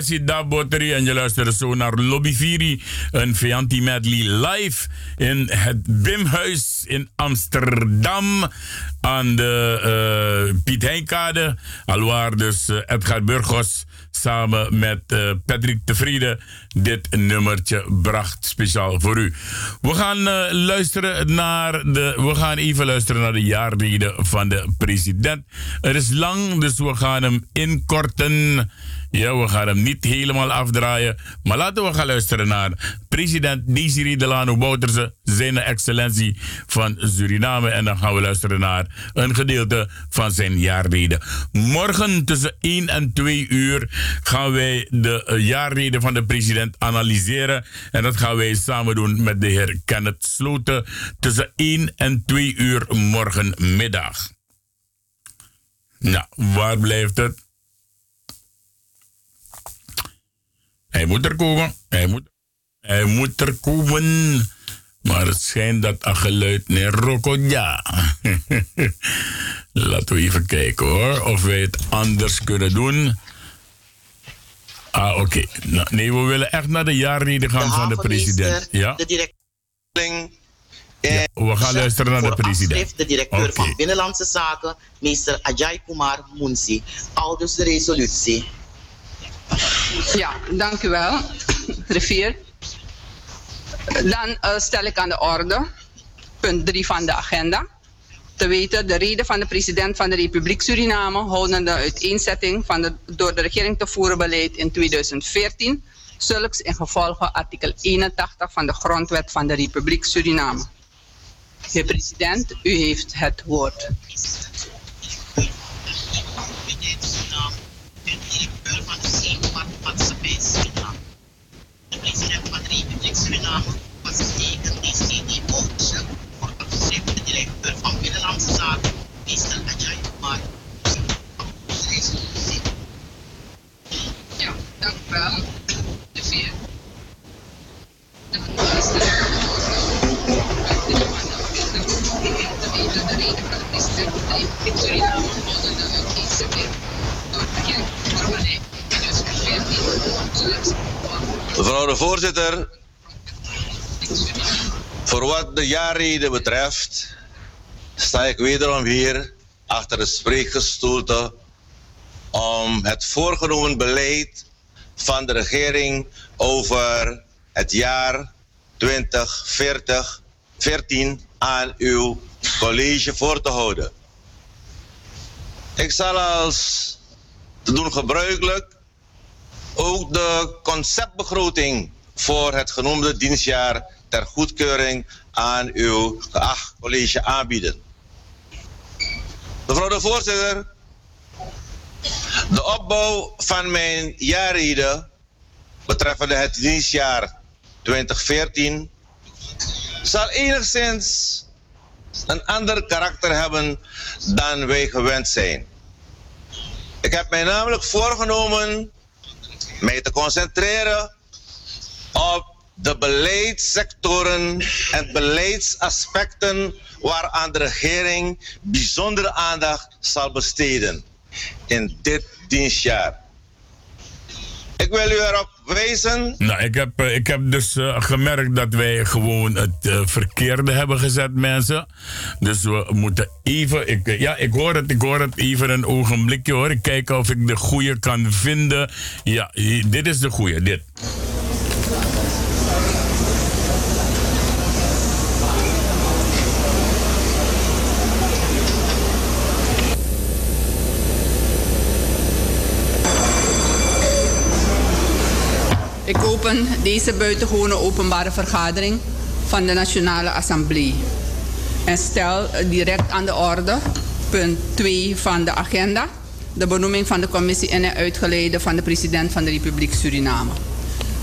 Presi Dabotri. En je luistert zo naar Lobby Viri, een Fianti Medley live in het Bimhuis in Amsterdam aan de eh, Piet Heinkade. Alwaar dus eh, Edgar Burgos samen met uh, Patrick Tevrede dit nummertje bracht speciaal voor u. We gaan luisteren naar de we gaan even luisteren naar de jaarreden van de president. Er is lang, dus we gaan hem inkorten. Ja, we gaan hem niet helemaal afdraaien. Maar laten we gaan luisteren naar president Desiree Delano Bouterse, zijn excellentie van Suriname. En dan gaan we luisteren naar een gedeelte van zijn jaarrede. Morgen tussen 1 en 2 uur gaan wij de eh, jaarrede van de president analyseren. En dat gaan wij samen doen met de heer Kenneth Sloten tussen 1 en 2 uur morgenmiddag. Nou, waar blijft het? Hij moet er komen. Hij moet, hij moet er komen. Maar het schijnt dat een geluid naar Rokoja. *laughs* Laten we even kijken hoor. Of wij het anders kunnen doen. Ah, oké. Nou, nee, we willen echt naar de jaarrede gaan van de president. Ja? De directeur. ja? We gaan luisteren naar de president. De directeur van Binnenlandse Zaken, meester Ajay Kumar Munsi. Aldus de resolutie. Ja, dank u wel, rivier. Dan eh, stel ik aan de orde, punt 3 van de agenda. Te weten de reden van de president van de Republiek Suriname houdende de uiteenzetting van het door de regering te voeren beleid in 2014, zulks in gevolge artikel 81 van de Grondwet van de Republiek Suriname. Heer president, u heeft het woord. Voorzitter, voor wat de jaarreden betreft, sta ik wederom hier achter het spreekgestoelte om het voorgenomen beleid van de regering over het jaar 2040 14 aan uw college voor te houden. Ik zal als te doen gebruikelijk ook de conceptbegroting voor het genoemde dienstjaar ter goedkeuring aan uw geacht college aanbieden. Mevrouw de voorzitter, de opbouw van mijn jaarrede betreffende het dienstjaar 2014 zal enigszins een ander karakter hebben dan wij gewend zijn. Ik heb mij namelijk voorgenomen mij te concentreren op de beleidssectoren en beleidsaspecten waaraan de regering bijzondere aandacht zal besteden in dit dienstjaar. Ik wil u erop wijzen Nou, ik heb, eh, ik heb dus eh, gemerkt dat wij gewoon het eh, verkeerde hebben gezet, mensen. Dus we moeten even. Ik, ja, ik hoor het, ik hoor het. Even een ogenblikje hoor. Ik of ik de goede kan vinden. Ja, dit is de goede, dit. Ik open deze buitengewone openbare vergadering van de Nationale Assemblée. En stel direct aan de orde, punt 2 van de agenda, de benoeming van de commissie in en uitgeleide van de president van de Republiek Suriname.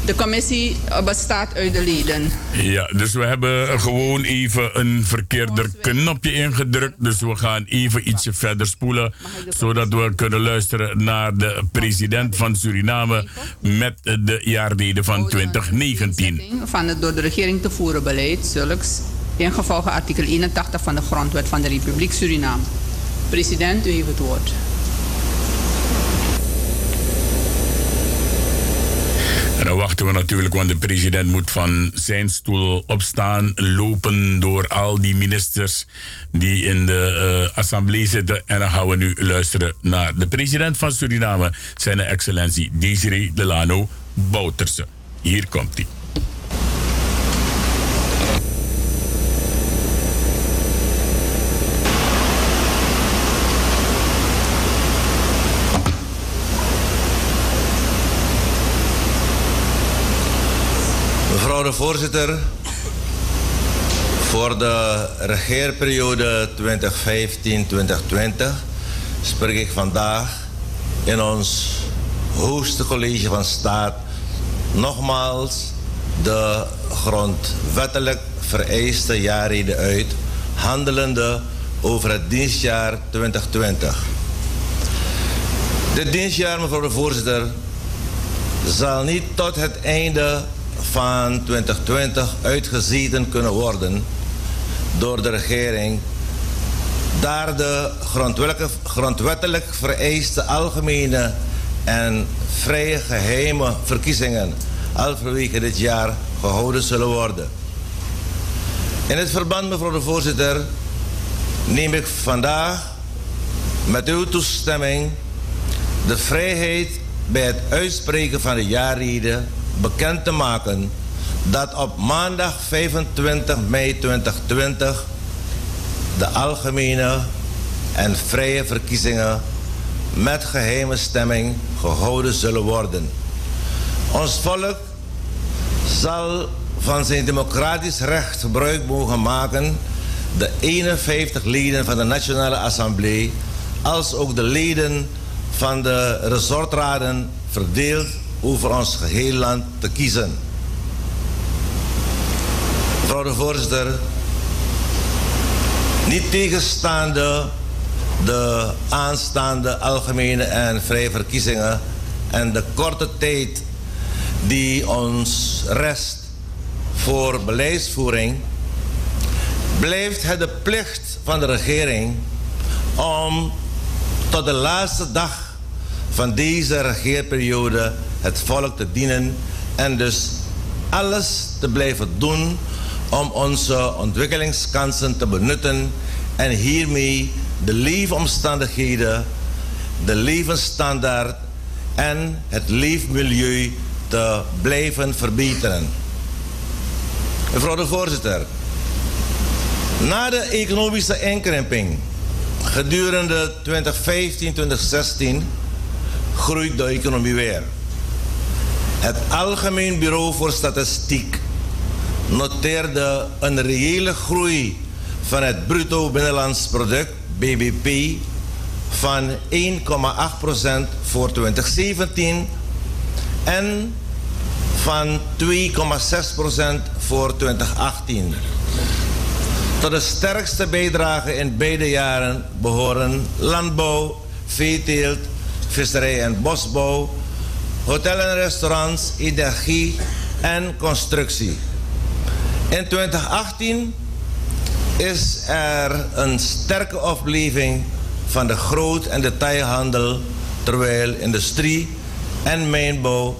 De commissie bestaat uit de leden. Ja, dus we hebben gewoon even een verkeerder knopje ingedrukt. Dus we gaan even ietsje verder spoelen. Zodat we kunnen luisteren naar de president van Suriname met de jaarrede van 2019. van het door de regering te voeren beleid, zulks in gevolge artikel 81 van de Grondwet van de Republiek Suriname. President, u heeft het woord. Dan wachten we natuurlijk, want de president moet van zijn stoel opstaan, lopen door al die ministers die in de uh, assemblee zitten. En dan gaan we nu luisteren naar de president van Suriname, zijn excellentie Desiree Delano Bouterse. Hier komt hij. Mevrouw de voorzitter, voor de regeerperiode 2015-2020 spreek ik vandaag in ons hoogste college van staat nogmaals de grondwettelijk vereiste jaarreden uit, handelende over het dienstjaar 2020. Dit dienstjaar, mevrouw de voorzitter, zal niet tot het einde van 2020 uitgezeten kunnen worden door de regering, daar de grondwettelijk, vereiste algemene en vrije geheime verkiezingen halverwege dit jaar gehouden zullen worden. In het verband, mevrouw de voorzitter, neem ik vandaag met uw toestemming de vrijheid bij het uitspreken van de jaarreden bekend te maken dat op maandag 25 mei 2020 de algemene en vrije verkiezingen met geheime stemming gehouden zullen worden. Ons volk zal van zijn democratisch recht gebruik mogen maken de 51 leden van de Nationale Assemblée als ook de leden van de resortraden verdeeld over ons geheel land te kiezen. Mevrouw de voorzitter, niet tegenstaande de aanstaande algemene en vrije verkiezingen en de korte tijd die ons rest voor beleidsvoering, blijft het de plicht van de regering om tot de laatste dag van deze regeerperiode het volk te dienen en dus alles te blijven doen om onze ontwikkelingskansen te benutten en hiermee de leefomstandigheden, de levensstandaard en het leefmilieu te blijven verbeteren. Mevrouw de voorzitter, na de economische inkrimping gedurende 2015-2016 groeit de economie weer. Het Algemeen Bureau voor Statistiek noteerde een reële groei van het bruto binnenlands product BBP van 1,8% voor 2017 en van 2,6% voor 2018. Tot de sterkste bijdrage in beide jaren behoren landbouw, veeteelt, visserij en bosbouw, hotel en restaurants, energie en constructie. In 2018 is er een sterke opleving van de groot- en detailhandel, terwijl industrie en mijnbouw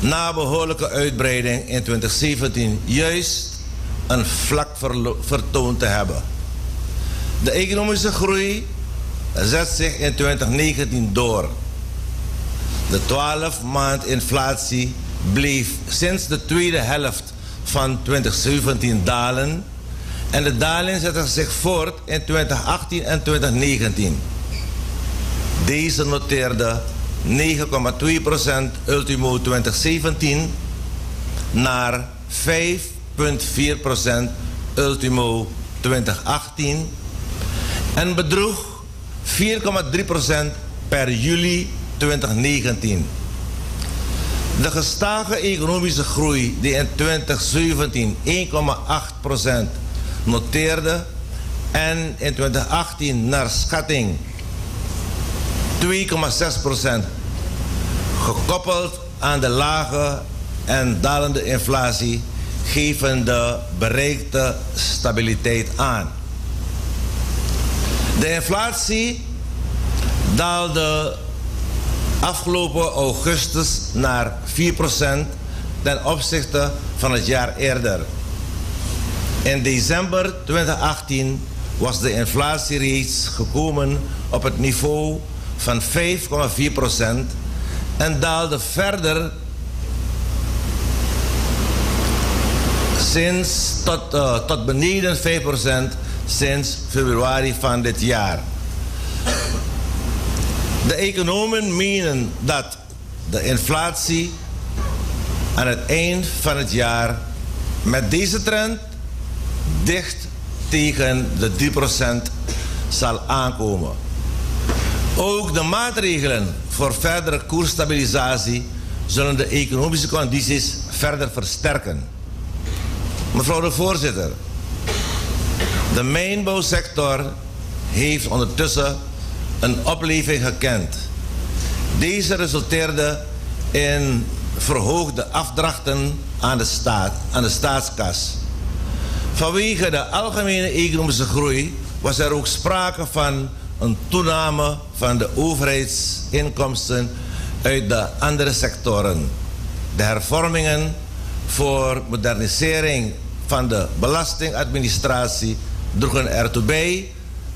na behoorlijke uitbreiding in 2017 juist een vlak vertoond te hebben. De economische groei zet zich in 2019 door. De 12 maand inflatie bleef sinds de tweede helft van 2017 dalen en de daling zette zich voort in 2018 en 2019. Deze noteerde 9,2% ultimo 2017 naar 5,4% ultimo 2018 en bedroeg 4,3% per juli 2019. De gestage economische groei die in 2017 1,8% noteerde en in 2018 naar schatting 2,6% gekoppeld aan de lage en dalende inflatie geven de bereikte stabiliteit aan. De inflatie daalde afgelopen augustus naar 4% ten opzichte van het jaar eerder. In december 2018 was de inflatie reeds gekomen op het niveau van 5,4% en daalde verder sinds tot, uh, tot beneden 5% sinds februari van dit jaar. De economen menen dat de inflatie aan het eind van het jaar met deze trend dicht tegen de 3% zal aankomen. Ook de maatregelen voor verdere koersstabilisatie zullen de economische condities verder versterken. Mevrouw de voorzitter, de mijnbouwsector heeft ondertussen een opleving gekend. Deze resulteerde in verhoogde afdrachten aan de, staat, aan de staatskas. Vanwege de algemene economische groei was er ook sprake van een toename van de overheidsinkomsten uit de andere sectoren. De hervormingen voor modernisering van de belastingadministratie droegen ertoe bij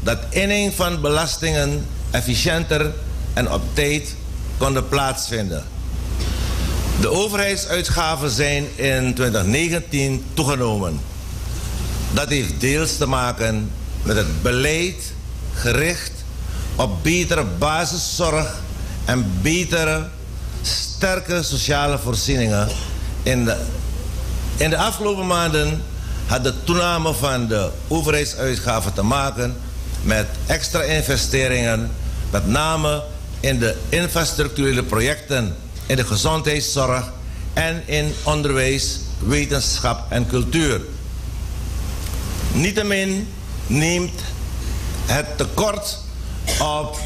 dat inning van belastingen efficiënter en op tijd konden plaatsvinden. De overheidsuitgaven zijn in 2019 toegenomen. Dat heeft deels te maken met het beleid gericht op betere basiszorg en betere, sterke sociale voorzieningen. In de, in de afgelopen maanden had de toename van de overheidsuitgaven te maken met extra investeringen, met name in de infrastructurele projecten in de gezondheidszorg en in onderwijs, wetenschap en cultuur. Niettemin neemt het tekort op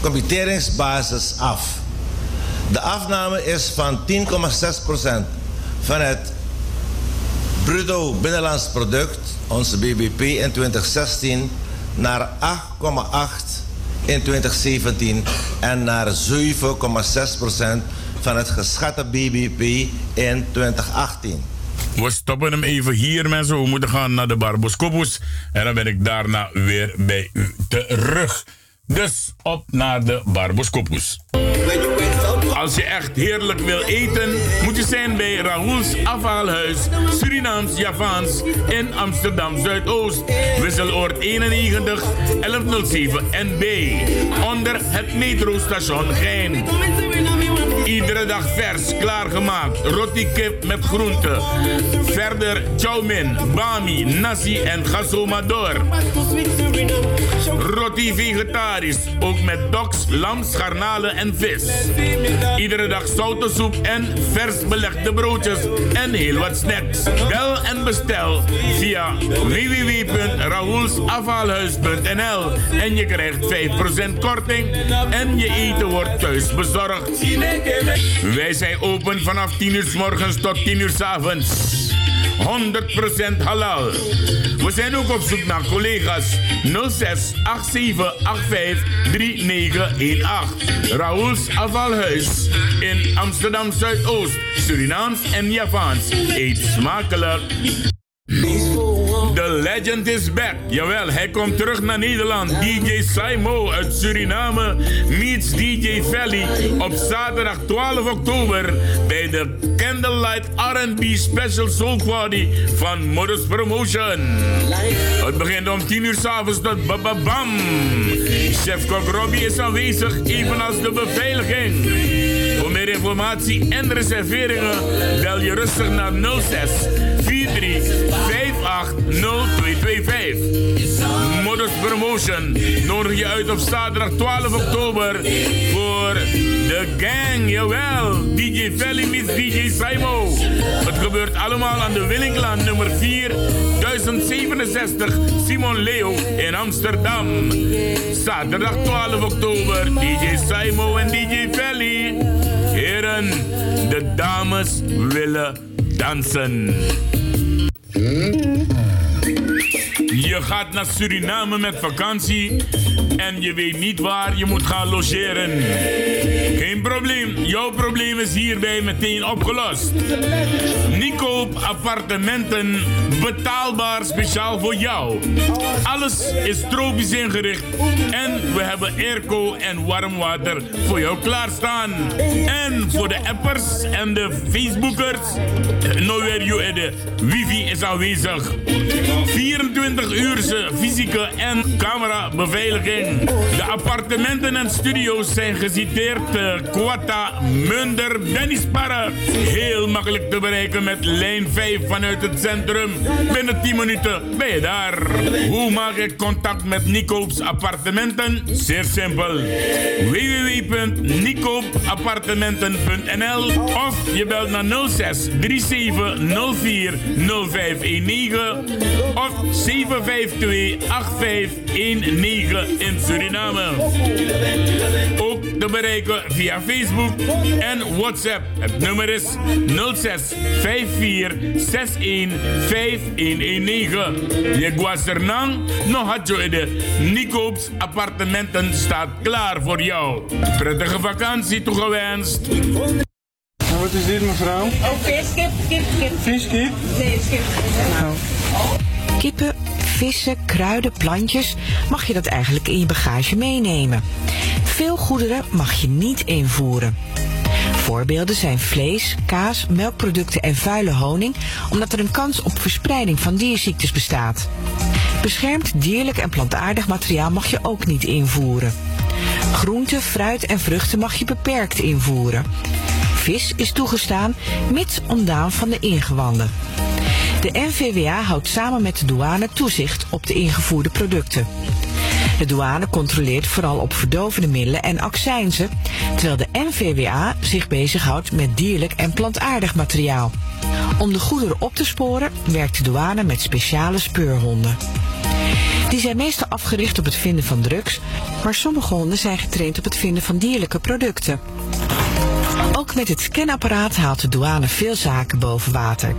computeringsbasis af. De afname is van 10,6% van het bruto binnenlands product, onze BBP in 2016, naar 8,8 in 2017 en naar 7,6% van het geschatte BBP in 2018. We stoppen hem even hier, mensen. We moeten gaan naar de Barboscopus. En dan ben ik daarna weer bij u terug. Dus op naar de Barboscopus. Als je echt heerlijk wil eten, moet je zijn bij Raoul's Afhaalhuis, Surinaams Javaans in Amsterdam Zuidoost. Wisseloord 91 1107 NB. Onder het metrostation Gein. Iedere dag vers, klaargemaakt. Roti kip met groenten. Verder chow mein, bami, nasi en gazomador. Roti vegetarisch, ook met doks, lams, garnalen en vis. Iedere dag zoute soep en vers belegde broodjes en heel wat snacks. Bel en bestel via www.raoulsafhaalhuis.nl en je krijgt 5% korting en je eten wordt thuis bezorgd. Wij zijn open vanaf 10 uur s morgens tot 10 uur s avonds. 100% halal. We zijn ook op zoek naar collega's 06 87 85 3918. Raoul's Afvalhuis in Amsterdam Zuidoost, Surinaams en Javaans. Eet smakelijk. Legend is back. Jawel, hij komt terug naar Nederland. DJ Saimo uit Suriname meets DJ Valley op zaterdag 12 oktober bij de Candlelight R&B Special Soul Party van Modus Promotion. Het begint om 10 uur s'avonds tot bababam. Chef Kok Robbie is aanwezig, evenals de beveiliging. Voor meer informatie en reserveringen bel je rustig naar 06 43 580225. Modus Promotion nodig je uit op zaterdag 12 oktober voor de gang, jawel. DJ Valley meets DJ Simo. Het gebeurt allemaal aan de Willinklaan nummer 4, 1067 Simon Leo in Amsterdam. Zaterdag 12 oktober, DJ Simo en DJ Valley. Heren, de dames willen dansen. Je gaat naar Suriname met vakantie en je weet niet waar je moet gaan logeren. Geen probleem. Jouw probleem is hierbij meteen opgelost. Nicoop appartementen betaalbaar speciaal voor jou. Alles is tropisch ingericht en we hebben airco en warm water voor jou klaarstaan. En voor de appers en de Facebookers, nou weer you de wifi is aanwezig. 24 uurse fysieke en camera beveiliging. De appartementen en studio's zijn geciteerd te Quatta, Munder, Bennisparre. Heel makkelijk te bereiken met lijn 5 vanuit het centrum. Binnen 10 minuten ben je daar. Hoe maak ik contact met Nicoop's appartementen? Zeer simpel. www.nicoopappartementen.nl of je belt naar 06 37 04 0519 of 752 8519 in Suriname. Ook te bereiken via Facebook en WhatsApp. Het nummer is 06 54 61 5119. Je guasernang, nog had je de Nicoop's appartementen staat klaar voor jou. Prettige vakantie toegewenst. Wat is dit mevrouw? Oh, vis, kip, kip, kip. Viskip? Nee, skip. Kippen, vissen, kruiden, plantjes mag je dat eigenlijk in je bagage meenemen. Veel goederen mag je niet invoeren. Voorbeelden zijn vlees, kaas, melkproducten en vuile honing, omdat er een kans op verspreiding van dierziektes bestaat. Beschermd dierlijk en plantaardig materiaal mag je ook niet invoeren. Groenten, fruit en vruchten mag je beperkt invoeren. Vis is toegestaan, mits ontdaan van de ingewanden. De NVWA houdt samen met de douane toezicht op de ingevoerde producten. De douane controleert vooral op verdovende middelen en accijnzen, terwijl de NVWA zich bezighoudt met dierlijk en plantaardig materiaal. Om de goederen op te sporen werkt de douane met speciale speurhonden. Die zijn meestal afgericht op het vinden van drugs, maar sommige honden zijn getraind op het vinden van dierlijke producten. Ook met het scanapparaat haalt de douane veel zaken boven water.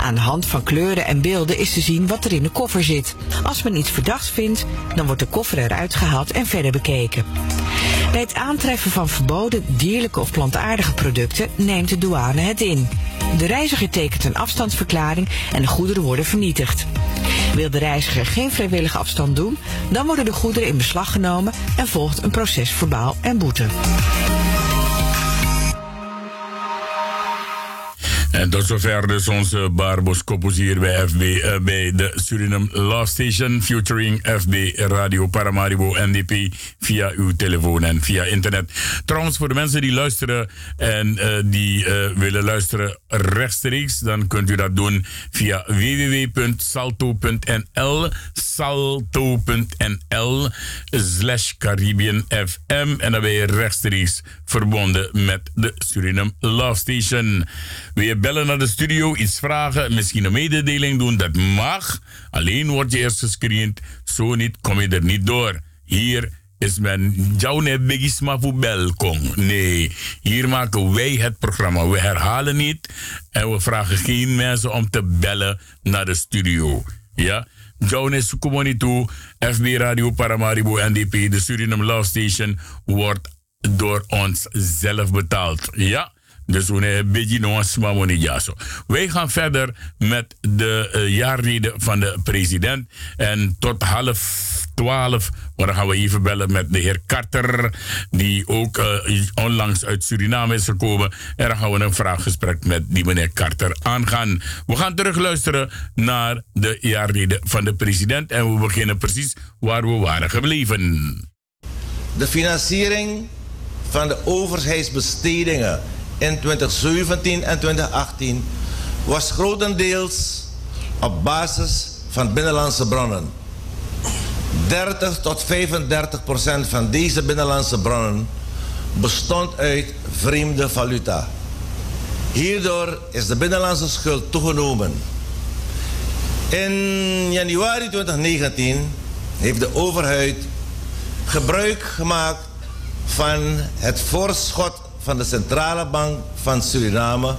Aan de hand van kleuren en beelden is te zien wat er in de koffer zit. Als men iets verdachts vindt, dan wordt de koffer eruit gehaald en verder bekeken. Bij het aantreffen van verboden dierlijke of plantaardige producten neemt de douane het in. De reiziger tekent een afstandsverklaring en de goederen worden vernietigd. Wil de reiziger geen vrijwillige afstand doen, dan worden de goederen in beslag genomen en volgt een proces verbaal en boete. En tot zover dus onze Barbos Koppels hier bij FB, eh, bij de Suriname Love Station, featuring FB Radio Paramaribo NDP via uw telefoon en via internet. Trouwens, voor de mensen die luisteren en eh, die eh, willen luisteren rechtstreeks, dan kunt u dat doen via www.salto.nl salto.nl slash Caribbean FM en dan ben je rechtstreeks verbonden met de Suriname Love Station. Je bellen naar de studio, iets vragen, misschien een mededeling doen, dat mag. Alleen word je eerst gescreend, zo niet kom je er niet door. Hier is men jouw begisma voor belkom. Nee, hier maken wij het programma. We herhalen niet en we vragen geen mensen om te bellen naar de studio. Ja? Jones Community, FB Radio Paramaribo NDP, de Suriname Love Station, wordt door ons zelf betaald. Ja? Dus we Wij gaan verder met de uh, van de president. En tot half twaalf dan gaan we even bellen met de heer Carter, die ook uh, onlangs uit Suriname is gekomen. En dan gaan we een vraaggesprek met die meneer Carter aangaan. We gaan terug luisteren naar de jaarreden van de president. En we beginnen precies waar we waren gebleven. De financiering van de overheidsbestedingen in 2017 en 2018 was grotendeels op basis van binnenlandse bronnen. 30 tot 35 procent van deze binnenlandse bronnen bestond uit vreemde valuta. Hierdoor is de binnenlandse schuld toegenomen. In januari 2019 heeft de overheid gebruik gemaakt van het voorschot van de Centrale Bank van Suriname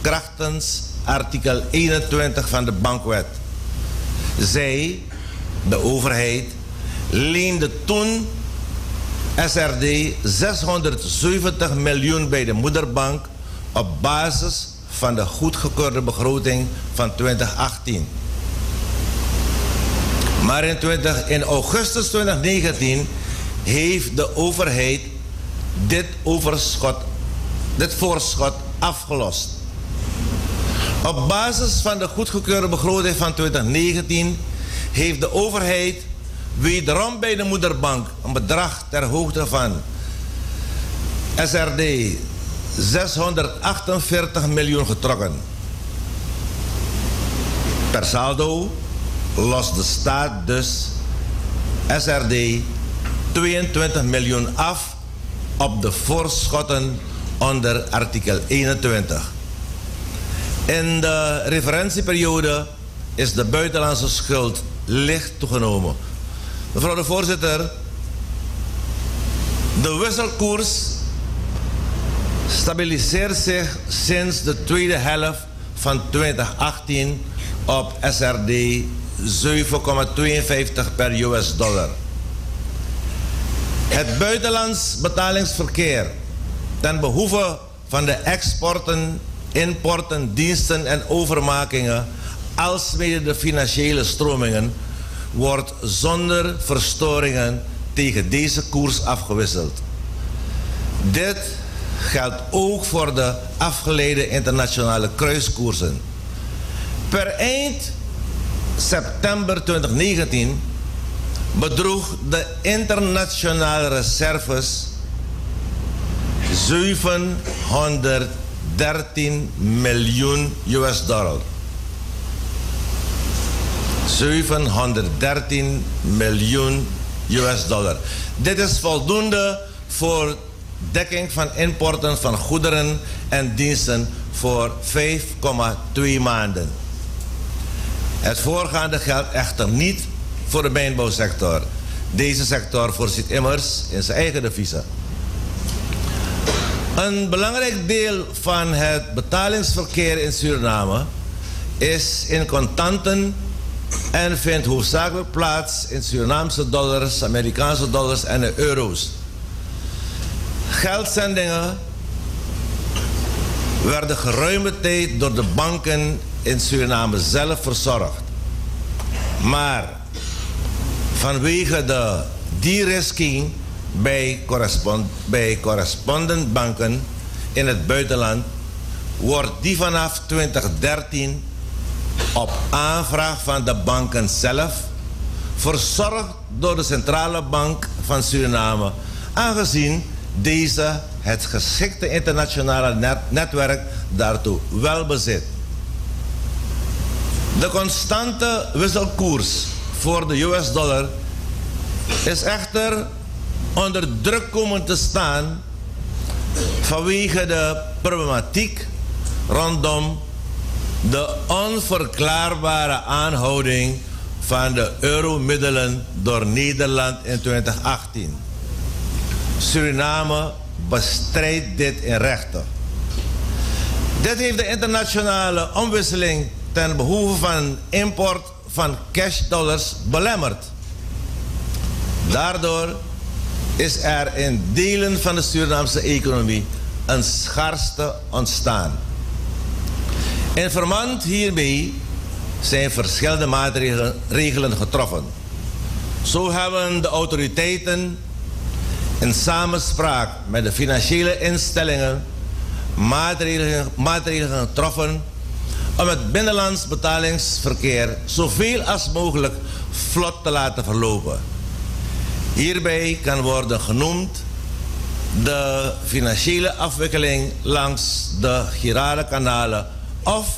krachtens artikel 21 van de bankwet. Zij, de overheid, leende toen SRD 670 miljoen bij de moederbank op basis van de goedgekeurde begroting van 2018. Maar in, 20, in augustus 2019 heeft de overheid dit overschot, dit voorschot afgelost. Op basis van de goedgekeurde begroting van 2019 heeft de overheid wederom bij de moederbank een bedrag ter hoogte van SRD 648 miljoen getrokken. Per saldo lost de staat dus SRD 22 miljoen af op de voorschotten onder artikel 21. In de referentieperiode is de buitenlandse schuld licht toegenomen. Mevrouw de voorzitter, de wisselkoers stabiliseert zich sinds de tweede helft van 2018 op SRD 7,52 per US dollar. Het buitenlands betalingsverkeer ten behoeve van de exporten, importen, diensten en overmakingen, alsmede de financiële stromingen, wordt zonder verstoringen tegen deze koers afgewisseld. Dit geldt ook voor de afgeleide internationale kruiskoersen. Per eind september 2019 bedroeg de internationale reserves 713 miljoen US dollar. 713 miljoen US dollar. Dit is voldoende voor dekking van importen van goederen en diensten voor 5,2 maanden. Het voorgaande geldt echter niet voor de mijnbouwsector. Deze sector voorziet immers in zijn eigen deviezen. Een belangrijk deel van het betalingsverkeer in Suriname is in contanten en vindt hoofdzakelijk plaats in Surinaamse dollars, Amerikaanse dollars en euro's. Geldzendingen werden geruime tijd door de banken in Suriname zelf verzorgd. Maar vanwege de de-risking bij, correspond, bij correspondentbanken in het buitenland wordt die vanaf 2013 op aanvraag van de banken zelf verzorgd door de Centrale Bank van Suriname, aangezien deze het geschikte internationale net netwerk daartoe wel bezit. De constante wisselkoers voor de US dollar is echter onder druk komen te staan vanwege de problematiek rondom de onverklaarbare aanhouding van de euromiddelen door Nederland in 2018. Suriname bestrijdt dit in rechten. Dit heeft de internationale omwisseling ten behoeve van import van cash dollars belemmerd. Daardoor is er in delen van de Surinaamse economie een schaarste ontstaan. In verband hiermee zijn verschillende maatregelen getroffen. Zo hebben de autoriteiten in samenspraak met de financiële instellingen maatregelen, maatregelen getroffen om het binnenlands betalingsverkeer zoveel als mogelijk vlot te laten verlopen. Hierbij kan worden genoemd de financiële afwikkeling langs de girale kanalen of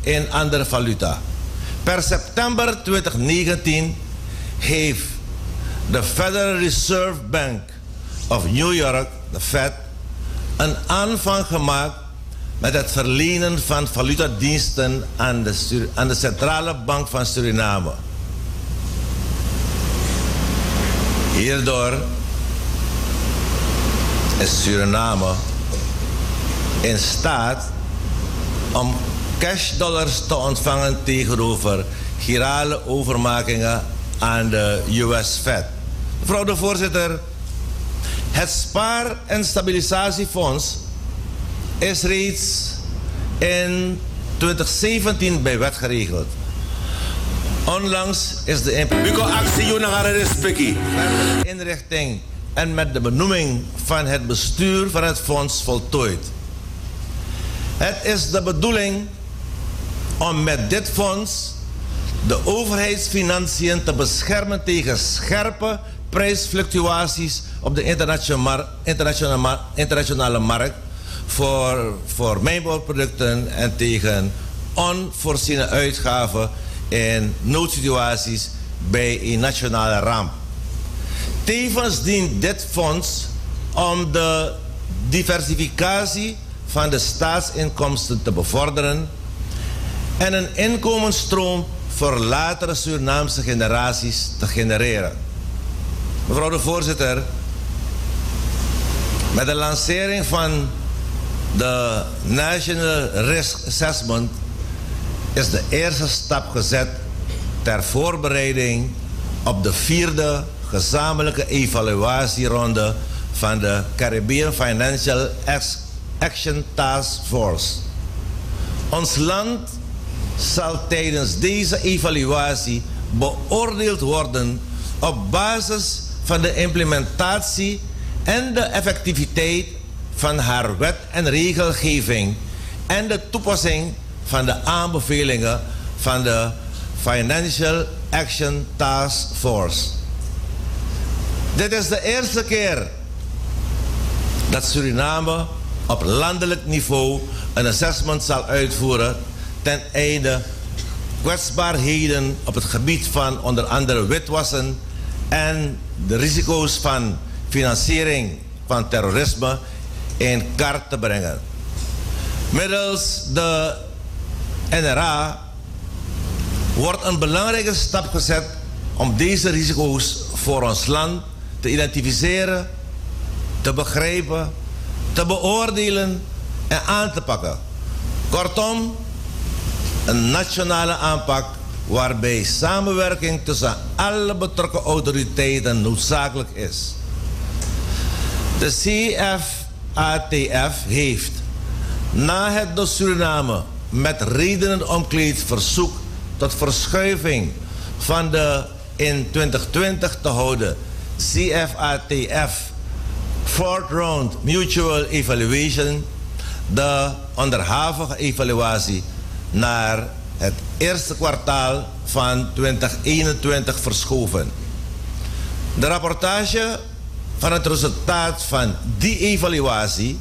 in andere valuta. Per september 2019 heeft de Federal Reserve Bank of New York, de Fed, een aanvang gemaakt met het verlenen van valutadiensten aan de, aan de Centrale Bank van Suriname. Hierdoor is Suriname in staat om cashdollars te ontvangen tegenover girale overmakingen aan de US Fed. Mevrouw de voorzitter, Het Spaar- en Stabilisatiefonds is reeds in 2017 bij wet geregeld. Onlangs is de inrichting en met de benoeming van het bestuur van het fonds voltooid. Het is de bedoeling om met dit fonds de overheidsfinanciën te beschermen tegen scherpe prijsfluctuaties op de internationale markt voor, voor mijnbouwproducten en tegen onvoorziene uitgaven in noodsituaties bij een nationale ramp. Tevens dient dit fonds om de diversificatie van de staatsinkomsten te bevorderen en een inkomensstroom voor latere Surinaamse generaties te genereren. Mevrouw de voorzitter, met de lancering van de National Risk Assessment is de eerste stap gezet ter voorbereiding op de vierde gezamenlijke evaluatieronde van de Caribbean Financial Action Task Force. Ons land zal tijdens deze evaluatie beoordeeld worden op basis van de implementatie en de effectiviteit van haar wet en regelgeving en de toepassing van de aanbevelingen van de Financial Action Task Force. Dit is de eerste keer dat Suriname op landelijk niveau een assessment zal uitvoeren ten einde kwetsbaarheden op het gebied van onder andere witwassen en de risico's van financiering van terrorisme in kaart te brengen. Middels de NRA wordt een belangrijke stap gezet om deze risico's voor ons land te identificeren, te begrijpen, te beoordelen en aan te pakken. Kortom, een nationale aanpak waarbij samenwerking tussen alle betrokken autoriteiten noodzakelijk is. De CFATF heeft na het door Suriname met redenen omkleed verzoek tot verschuiving van de in 2020 te houden CFATF Fourth Round Mutual Evaluation de onderhavige evaluatie naar het eerste kwartaal van 2021 verschoven. De rapportage van het resultaat van die evaluatie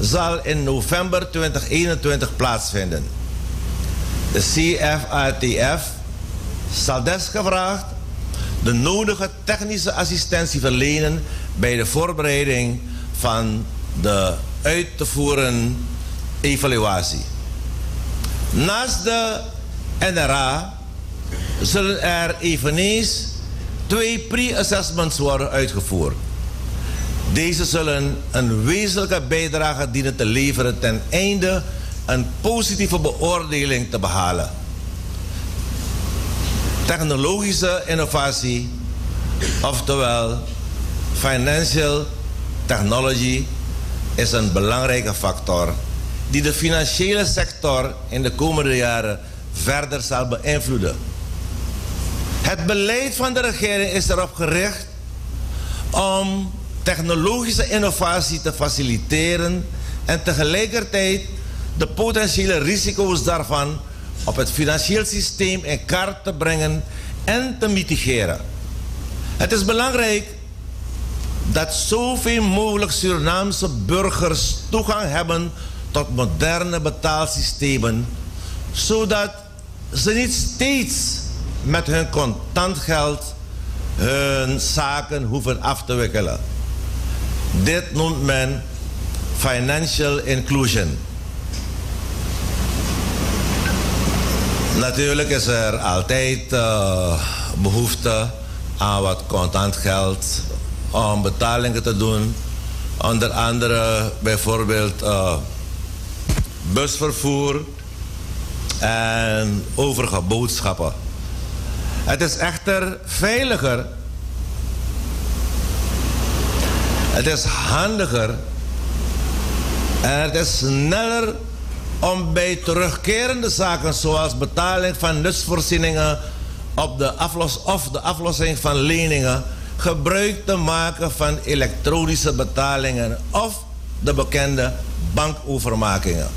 zal in november 2021 plaatsvinden. De CFATF zal desgevraagd de nodige technische assistentie verlenen bij de voorbereiding van de uit te voeren evaluatie. Naast de NRA zullen er eveneens twee pre-assessments worden uitgevoerd. Deze zullen een wezenlijke bijdrage dienen te leveren ten einde een positieve beoordeling te behalen. Technologische innovatie, oftewel financial technology, is een belangrijke factor die de financiële sector in de komende jaren verder zal beïnvloeden. Het beleid van de regering is erop gericht om technologische innovatie te faciliteren en tegelijkertijd de potentiële risico's daarvan op het financieel systeem in kaart te brengen en te mitigeren. Het is belangrijk dat zoveel mogelijk Surinaamse burgers toegang hebben tot moderne betaalsystemen, zodat ze niet steeds met hun contant geld hun zaken hoeven af te wikkelen. Dit noemt men financial inclusion. Natuurlijk is er altijd uh, behoefte aan wat contant geld om betalingen te doen. Onder andere bijvoorbeeld uh, busvervoer en overige boodschappen. Het is echter veiliger Het is handiger en het is sneller om bij terugkerende zaken zoals betaling van nutsvoorzieningen op de aflos of de aflossing van leningen gebruik te maken van elektronische betalingen of de bekende bankovermakingen.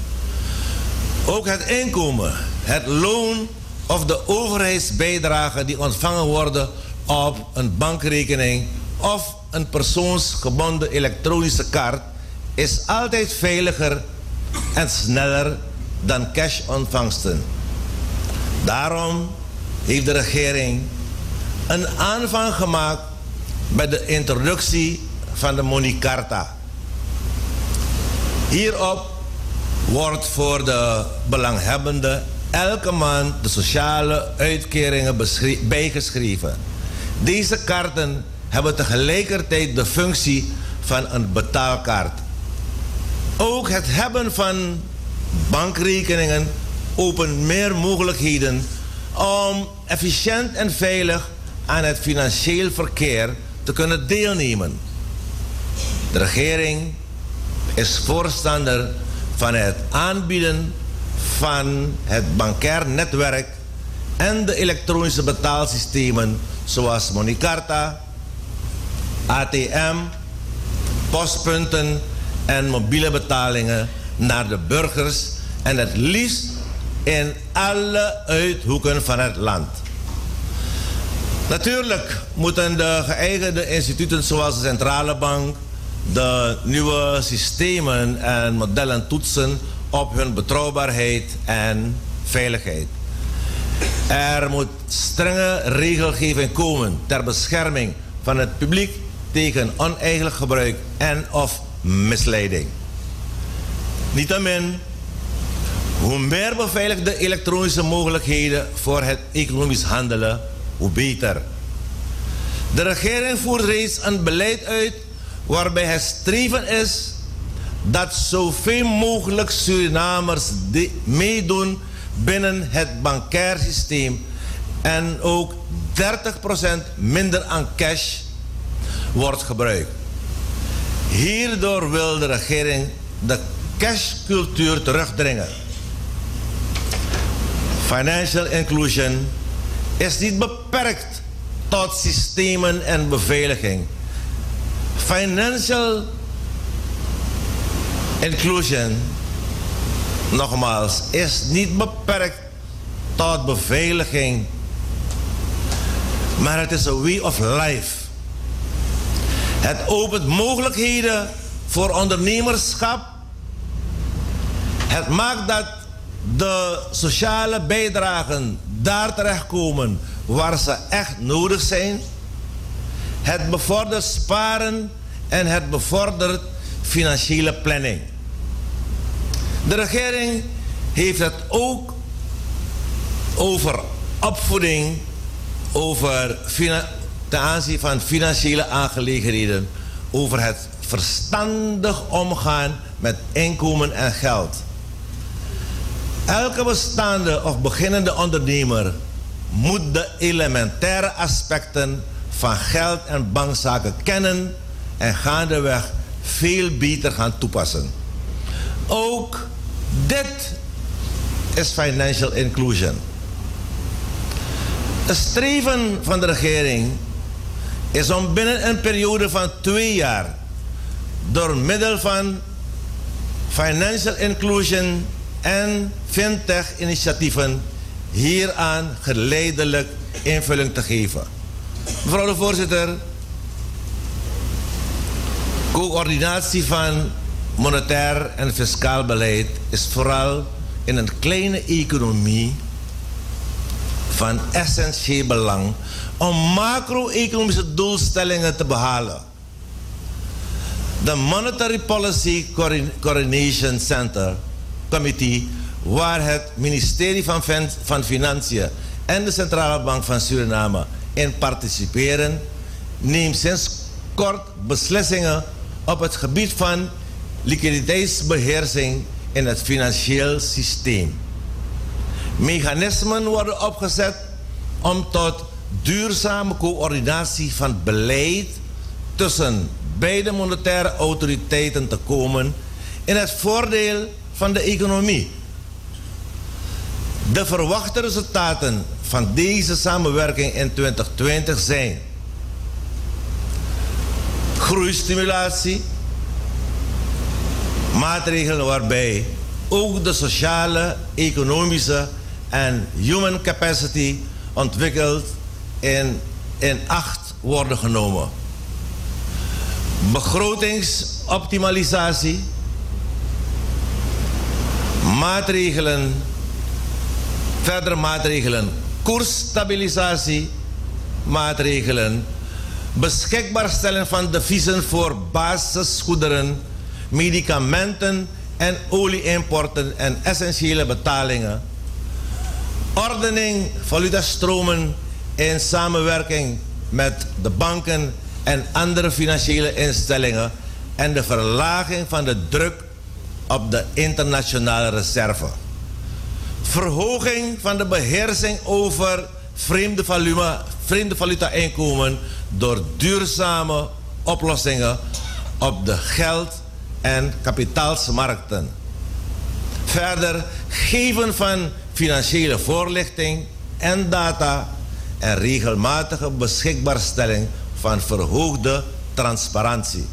Ook het inkomen, het loon of de overheidsbijdragen die ontvangen worden op een bankrekening of een persoonsgebonden elektronische kaart is altijd veiliger en sneller dan cash-ontvangsten. Daarom heeft de regering een aanvang gemaakt met de introductie van de Monicarta. Hierop wordt voor de belanghebbenden elke maand de sociale uitkeringen bijgeschreven. Deze kaarten hebben tegelijkertijd de functie van een betaalkaart. Ook het hebben van bankrekeningen opent meer mogelijkheden om efficiënt en veilig aan het financieel verkeer te kunnen deelnemen. De regering is voorstander van het aanbieden van het bankair netwerk en de elektronische betaalsystemen zoals Monicarta, ATM, postpunten en mobiele betalingen naar de burgers en het liefst in alle uithoeken van het land. Natuurlijk moeten de geëigende instituten zoals de Centrale Bank de nieuwe systemen en modellen toetsen op hun betrouwbaarheid en veiligheid. Er moet strenge regelgeving komen ter bescherming van het publiek tegen oneigenlijk gebruik en of misleiding. Niettemin, hoe meer beveiligde elektronische mogelijkheden voor het economisch handelen, hoe beter. De regering voert reeds een beleid uit waarbij het streven is dat zoveel mogelijk Surinamers meedoen binnen het bankair systeem en ook 30% minder aan cash wordt gebruikt. Hierdoor wil de regering de cashcultuur terugdringen. Financial inclusion is niet beperkt tot systemen en beveiliging. Financial inclusion, nogmaals, is niet beperkt tot beveiliging, maar het is een way of life. Het opent mogelijkheden voor ondernemerschap. Het maakt dat de sociale bijdragen daar terechtkomen waar ze echt nodig zijn. Het bevordert sparen en het bevordert financiële planning. De regering heeft het ook over opvoeding, over ten aanzien van financiële aangelegenheden, over het verstandig omgaan met inkomen en geld. Elke bestaande of beginnende ondernemer moet de elementaire aspecten van geld en bankzaken kennen en gaandeweg veel beter gaan toepassen. Ook dit is financial inclusion. Het streven van de regering is om binnen een periode van twee jaar door middel van financial inclusion en fintech-initiatieven hieraan geleidelijk invulling te geven. Mevrouw de voorzitter, coördinatie van monetair en fiscaal beleid is vooral in een kleine economie van essentieel belang om macro-economische doelstellingen te behalen. De Monetary Policy Coordination Center Committee, waar het ministerie van, van Financiën en de Centrale Bank van Suriname in participeren, neemt sinds kort beslissingen op het gebied van liquiditeitsbeheersing in het financieel systeem. Mechanismen worden opgezet om tot duurzame coördinatie van beleid tussen bij de monetaire autoriteiten te komen in het voordeel van de economie. De verwachte resultaten van deze samenwerking in 2020 zijn groeistimulatie, maatregelen waarbij ook de sociale, economische en human capacity ontwikkeld in, in acht worden genomen. Begrotingsoptimalisatie, maatregelen, verdere maatregelen, koersstabilisatie, maatregelen, beschikbaarstelling van deviezen voor basisgoederen, medicamenten en olieimporten en essentiële betalingen. Ordening valutastromen in samenwerking met de banken en andere financiële instellingen en de verlaging van de druk op de internationale reserve. Verhoging van de beheersing over vreemde, volume, vreemde valuta-inkomen door duurzame oplossingen op de geld- en kapitaalsmarkten. Verder geven van financiële voorlichting en data en regelmatige beschikbaarstelling van verhoogde transparantie.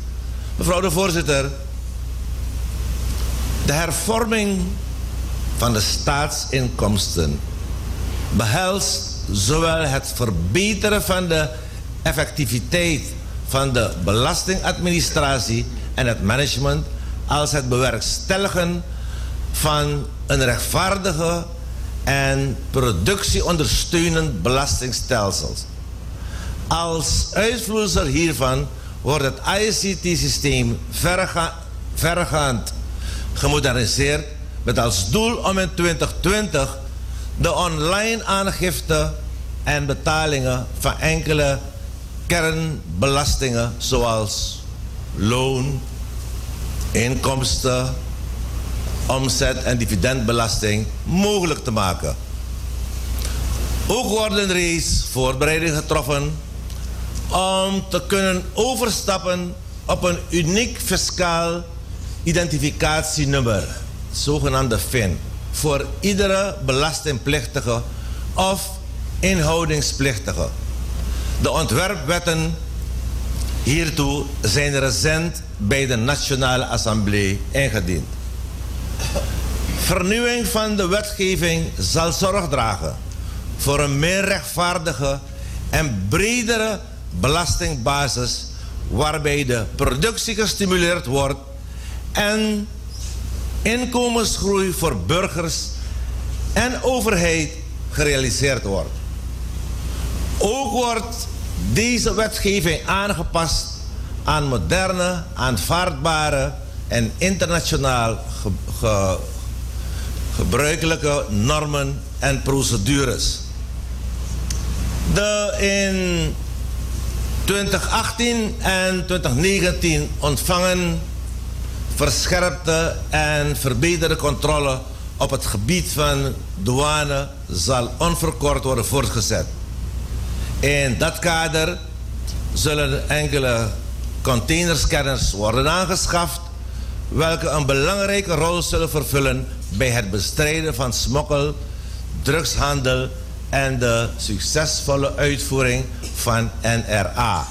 Mevrouw de voorzitter, de hervorming van de staatsinkomsten behelst zowel het verbeteren van de effectiviteit van de belastingadministratie en het management als het bewerkstelligen van een rechtvaardige en productieondersteunend belastingstelsel. Als uitvloeisel hiervan wordt het ICT-systeem verrega verregaand gemoderniseerd met als doel om in 2020 de online aangifte en betalingen van enkele kernbelastingen zoals loon, inkomsten, omzet en dividendbelasting mogelijk te maken. Ook worden reeds voorbereidingen getroffen om te kunnen overstappen op een uniek fiscaal identificatienummer, zogenaamde FIN, voor iedere belastingplichtige of inhoudingsplichtige. De ontwerpwetten hiertoe zijn recent bij de Nationale Assemblée ingediend. Vernieuwing van de wetgeving zal zorg dragen voor een meer rechtvaardige en bredere belastingbasis waarbij de productie gestimuleerd wordt en inkomensgroei voor burgers en overheid gerealiseerd wordt. Ook wordt deze wetgeving aangepast aan moderne, aanvaardbare en internationaal ge, ge, gebruikelijke normen en procedures. De in 2018 en 2019 ontvangen verscherpte en verbeterde controle op het gebied van douane zal onverkort worden voortgezet. In dat kader zullen enkele containerscanners worden aangeschaft, welke een belangrijke rol zullen vervullen bij het bestrijden van smokkel, drugshandel en de succesvolle uitvoering van NRA.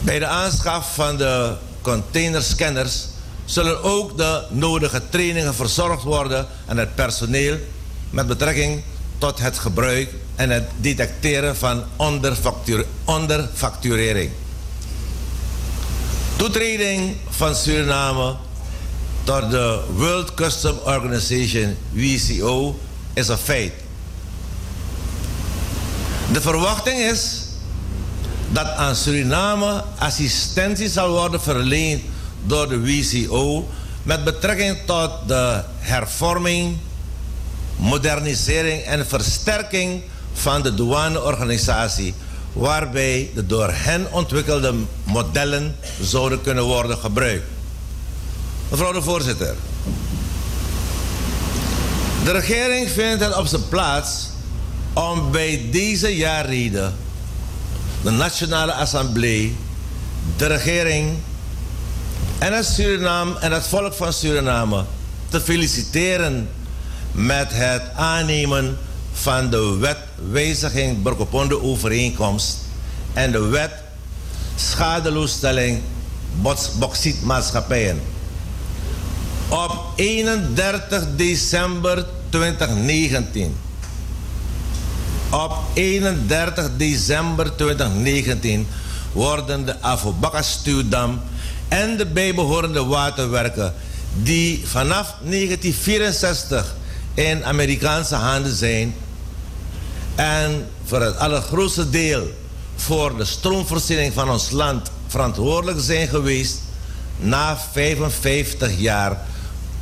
Bij de aanschaf van de containerscanners zullen ook de nodige trainingen verzorgd worden aan het personeel met betrekking tot het gebruik en het detecteren van onderfacturering. Toetreding van Suriname tot de World Custom Organization WCO is een feit. De verwachting is dat aan Suriname assistentie zal worden verleend door de WCO met betrekking tot de hervorming, modernisering en versterking van de douaneorganisatie, waarbij de door hen ontwikkelde modellen zouden kunnen worden gebruikt. Mevrouw de voorzitter, de regering vindt het op zijn plaats om bij deze jaarreden de Nationale Assemblée de regering en het Suriname en het volk van Suriname te feliciteren met het aannemen van de wet wijziging Burkoponde overeenkomst en de wet schadeloosstelling bauxietmaatschappijen. Op 31 december 2019. Op 31 december 2019 worden de Afobakka-stuwdam en de bijbehorende waterwerken die vanaf 1964 in Amerikaanse handen zijn en voor het allergrootste deel voor de stroomvoorziening van ons land verantwoordelijk zijn geweest, na 55 jaar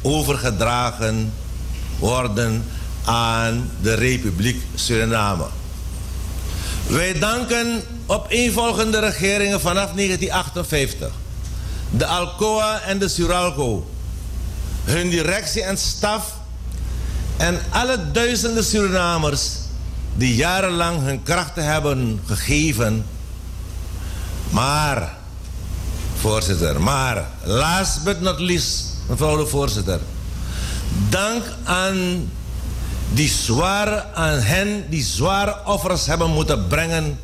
overgedragen worden aan de Republiek Suriname. Wij danken opeenvolgende regeringen vanaf 1958, de Alcoa en de Suralco, hun directie en staf en alle duizenden Surinamers die jarenlang hun krachten hebben gegeven. Maar, voorzitter, maar, last but not least, mevrouw de voorzitter, dank aan die zware, aan hen die zware offers hebben moeten brengen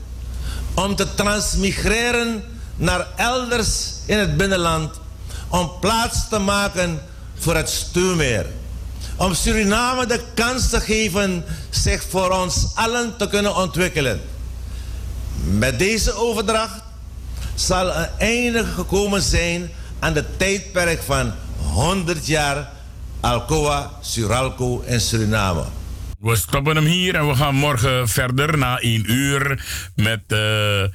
om te transmigreren naar elders in het binnenland, om plaats te maken voor het stuurmeer. Om Suriname de kans te geven zich voor ons allen te kunnen ontwikkelen. Met deze overdracht zal een einde gekomen zijn aan het tijdperk van 100 jaar Alcoa, Suralco en Suriname. We stoppen hem hier en we gaan morgen verder na één uur met eh, eh,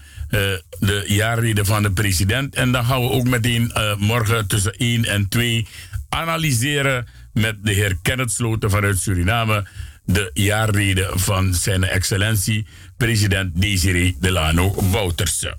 de jaarreden van de president. En dan gaan we ook meteen eh, morgen tussen 1 en 2 analyseren met de heer Kenneth Sloten vanuit Suriname de jaarreden van zijn excellentie president Desiree Delano Bouterse.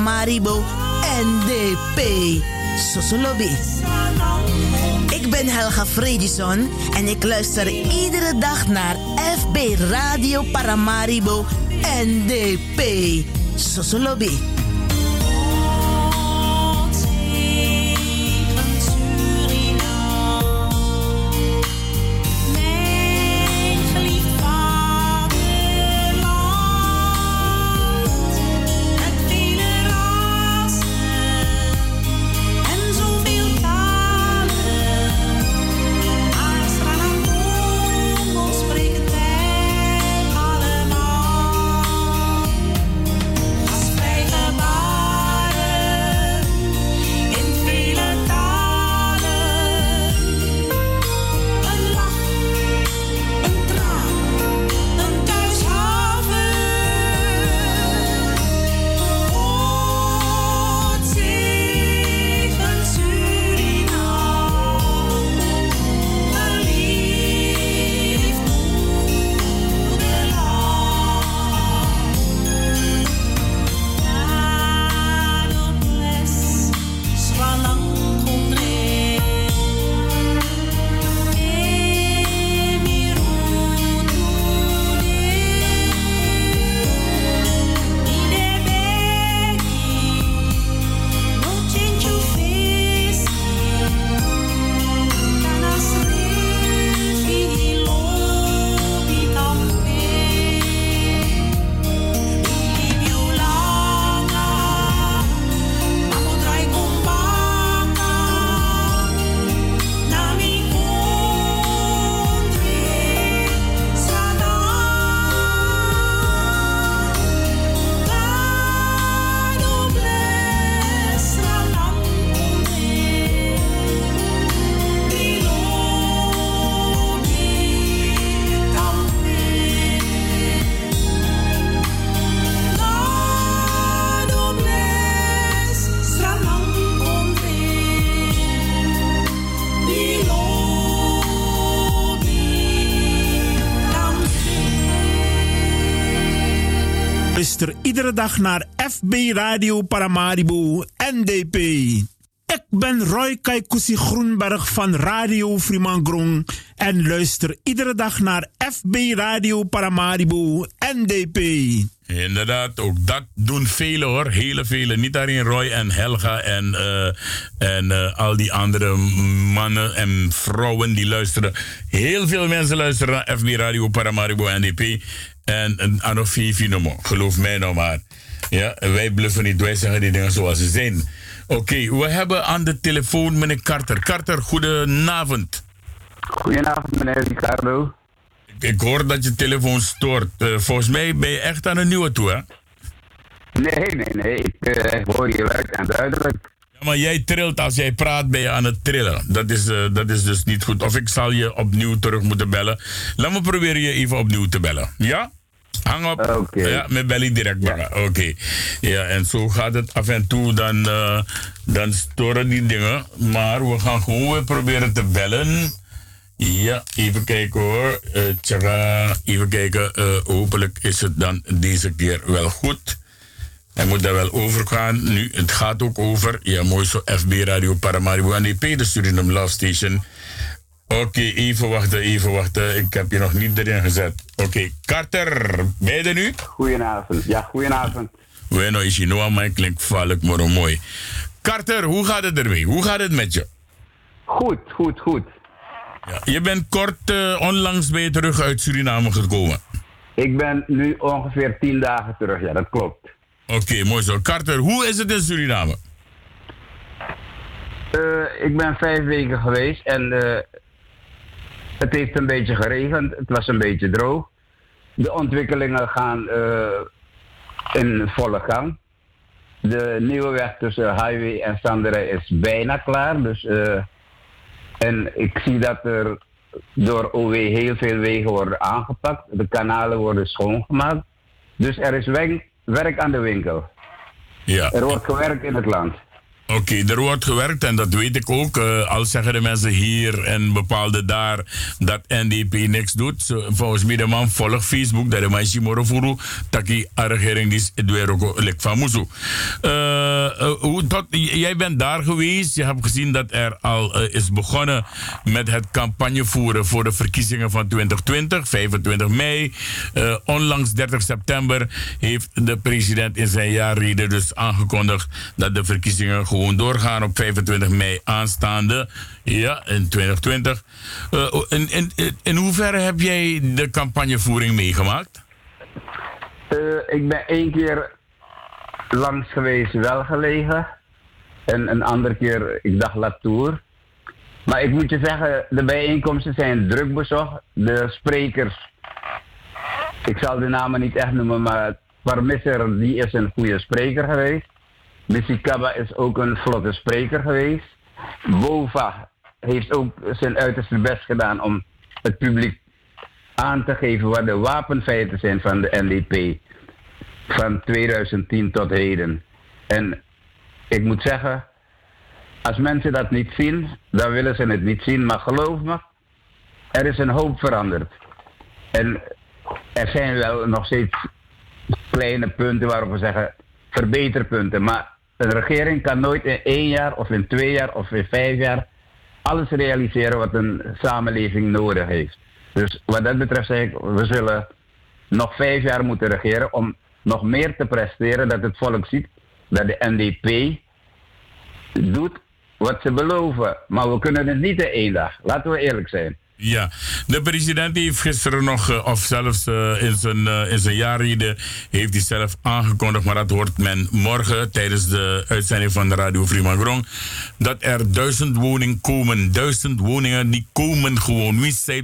Paramaribo NDP. Sosolobi. Ik ben Helga Fredison en ik luister iedere dag naar FB Radio Paramaribo NDP. Sosolobi. Dag naar FB Radio Paramaribo NDP. Ik ben Roy Kaikousi Groenberg van Radio Frimangrong en luister iedere dag naar FB Radio Paramaribo NDP. Inderdaad, ook dat doen velen hoor. Hele velen. Niet alleen Roy en Helga en, eh, en eh, al die andere mannen en vrouwen die luisteren. Heel veel mensen luisteren naar FB Radio Paramaribo NDP. En, en Anofifi noemen. Geloof mij nou maar. Ja, wij bluffen niet. Wij zeggen die dingen zoals ze zijn. Oké, we hebben aan de telefoon meneer Carter. Carter, goedenavond. Goedenavond, meneer Ricardo. Ik hoor dat je telefoon stoort. Eh, volgens mij ben je echt aan een nieuwe toe, hè? Nee, nee, nee. Ik eh, hoor je luid en duidelijk. Ja, maar jij trilt. Als jij praat, ben je aan het trillen. Dat is, eh, dat is dus niet goed. Of ik zal je opnieuw terug moeten bellen. Laat me proberen je even opnieuw te bellen. Ja? Hang op. Ja, met belly direct bellen. Oké. Ja, en zo gaat het af en toe. Dan, eh, dan storen die dingen. Maar we gaan gewoon weer proberen te bellen. Ja, even kijken hoor. Tjaka, even kijken. Eh, hopelijk is het dan deze keer wel goed. Hij moet daar wel over gaan. Nu, het gaat ook over. Ja, mooi zo. FB Radio Paramaribo NDP, de Suriname Love Station. Oké, even wachten, even wachten. Ik heb je nog niet erin gezet. Oké, Carter, ben je er nu? Goedenavond. Ja, goedenavond. Bueno, is je nou maar klinkt valk, maar mooi. Carter, hoe gaat het ermee? Hoe gaat het met je? Goed, goed, goed. Ja, je bent kort, eh, onlangs ben je terug uit Suriname gekomen. Ik ben nu ongeveer tien dagen terug, ja, dat klopt. Oké, mooi zo. Carter, hoe is het in Suriname? Eh, ik ben vijf weken geweest en eh, het heeft een beetje geregend. Het was een beetje droog. De ontwikkelingen gaan eh, in volle gang. De nieuwe weg tussen Highway en Sanderij is bijna klaar. Dus, eh, en ik zie dat er door OW heel veel wegen worden aangepakt. De kanalen worden schoongemaakt. Dus er is werk, werk aan de winkel. Ja. Er wordt gewerkt in het land. Oké, er wordt gewerkt en dat weet ik ook. Eh, al zeggen de mensen hier en bepaalde daar dat NDP niks doet. Volgens mij de man volgt Facebook, dat de man Shimorofuru, taki a regering is Edweroko lek van Musu. Eh, eh, jij bent daar geweest, je hebt gezien dat er al is begonnen met het campagne voeren voor de verkiezingen van 2020, 25 mei. Onlangs 30 september heeft de president in zijn jaarrede dus aangekondigd dat de verkiezingen gewoon doorgaan op 25 mei aanstaande. Ja, in 2020. Eh, in, in, in hoeverre heb jij de campagnevoering meegemaakt? Eh, ik ben één keer langs geweest, wel gelegen. En een andere keer, ik dacht Latour. Maar ik moet je zeggen, de bijeenkomsten zijn druk bezocht. De sprekers, ik zal de namen niet echt noemen, maar Parmisser, die is een goede spreker geweest. Missy Kaba is ook een vlotte spreker geweest. Bova heeft ook zijn uiterste best gedaan om het publiek aan te geven wat de wapenfeiten zijn van de NDP van 2010 tot heden. En ik moet zeggen, als mensen dat niet zien, dan willen ze het niet zien. Maar geloof me, er is een hoop veranderd. En er zijn wel nog steeds kleine punten waarop we zeggen verbeterpunten. Maar een regering kan nooit in één jaar of in twee jaar of in vijf jaar alles realiseren wat een samenleving nodig heeft. Dus wat dat betreft zeg ik, we zullen nog vijf jaar moeten regeren om nog meer te presteren, dat het volk ziet dat de NDP doet wat ze beloven. Maar we kunnen het niet in één dag. Laten we eerlijk zijn. Ja, de president heeft gisteren nog, eh, of zelfs eh, in zijn, uh, in zijn jaarrede, heeft hij zelf aangekondigd, maar dat hoort men morgen tijdens de uitzending van de Radio Frimagrong, dat er duizend woningen komen. Duizend woningen die komen gewoon. Wie zei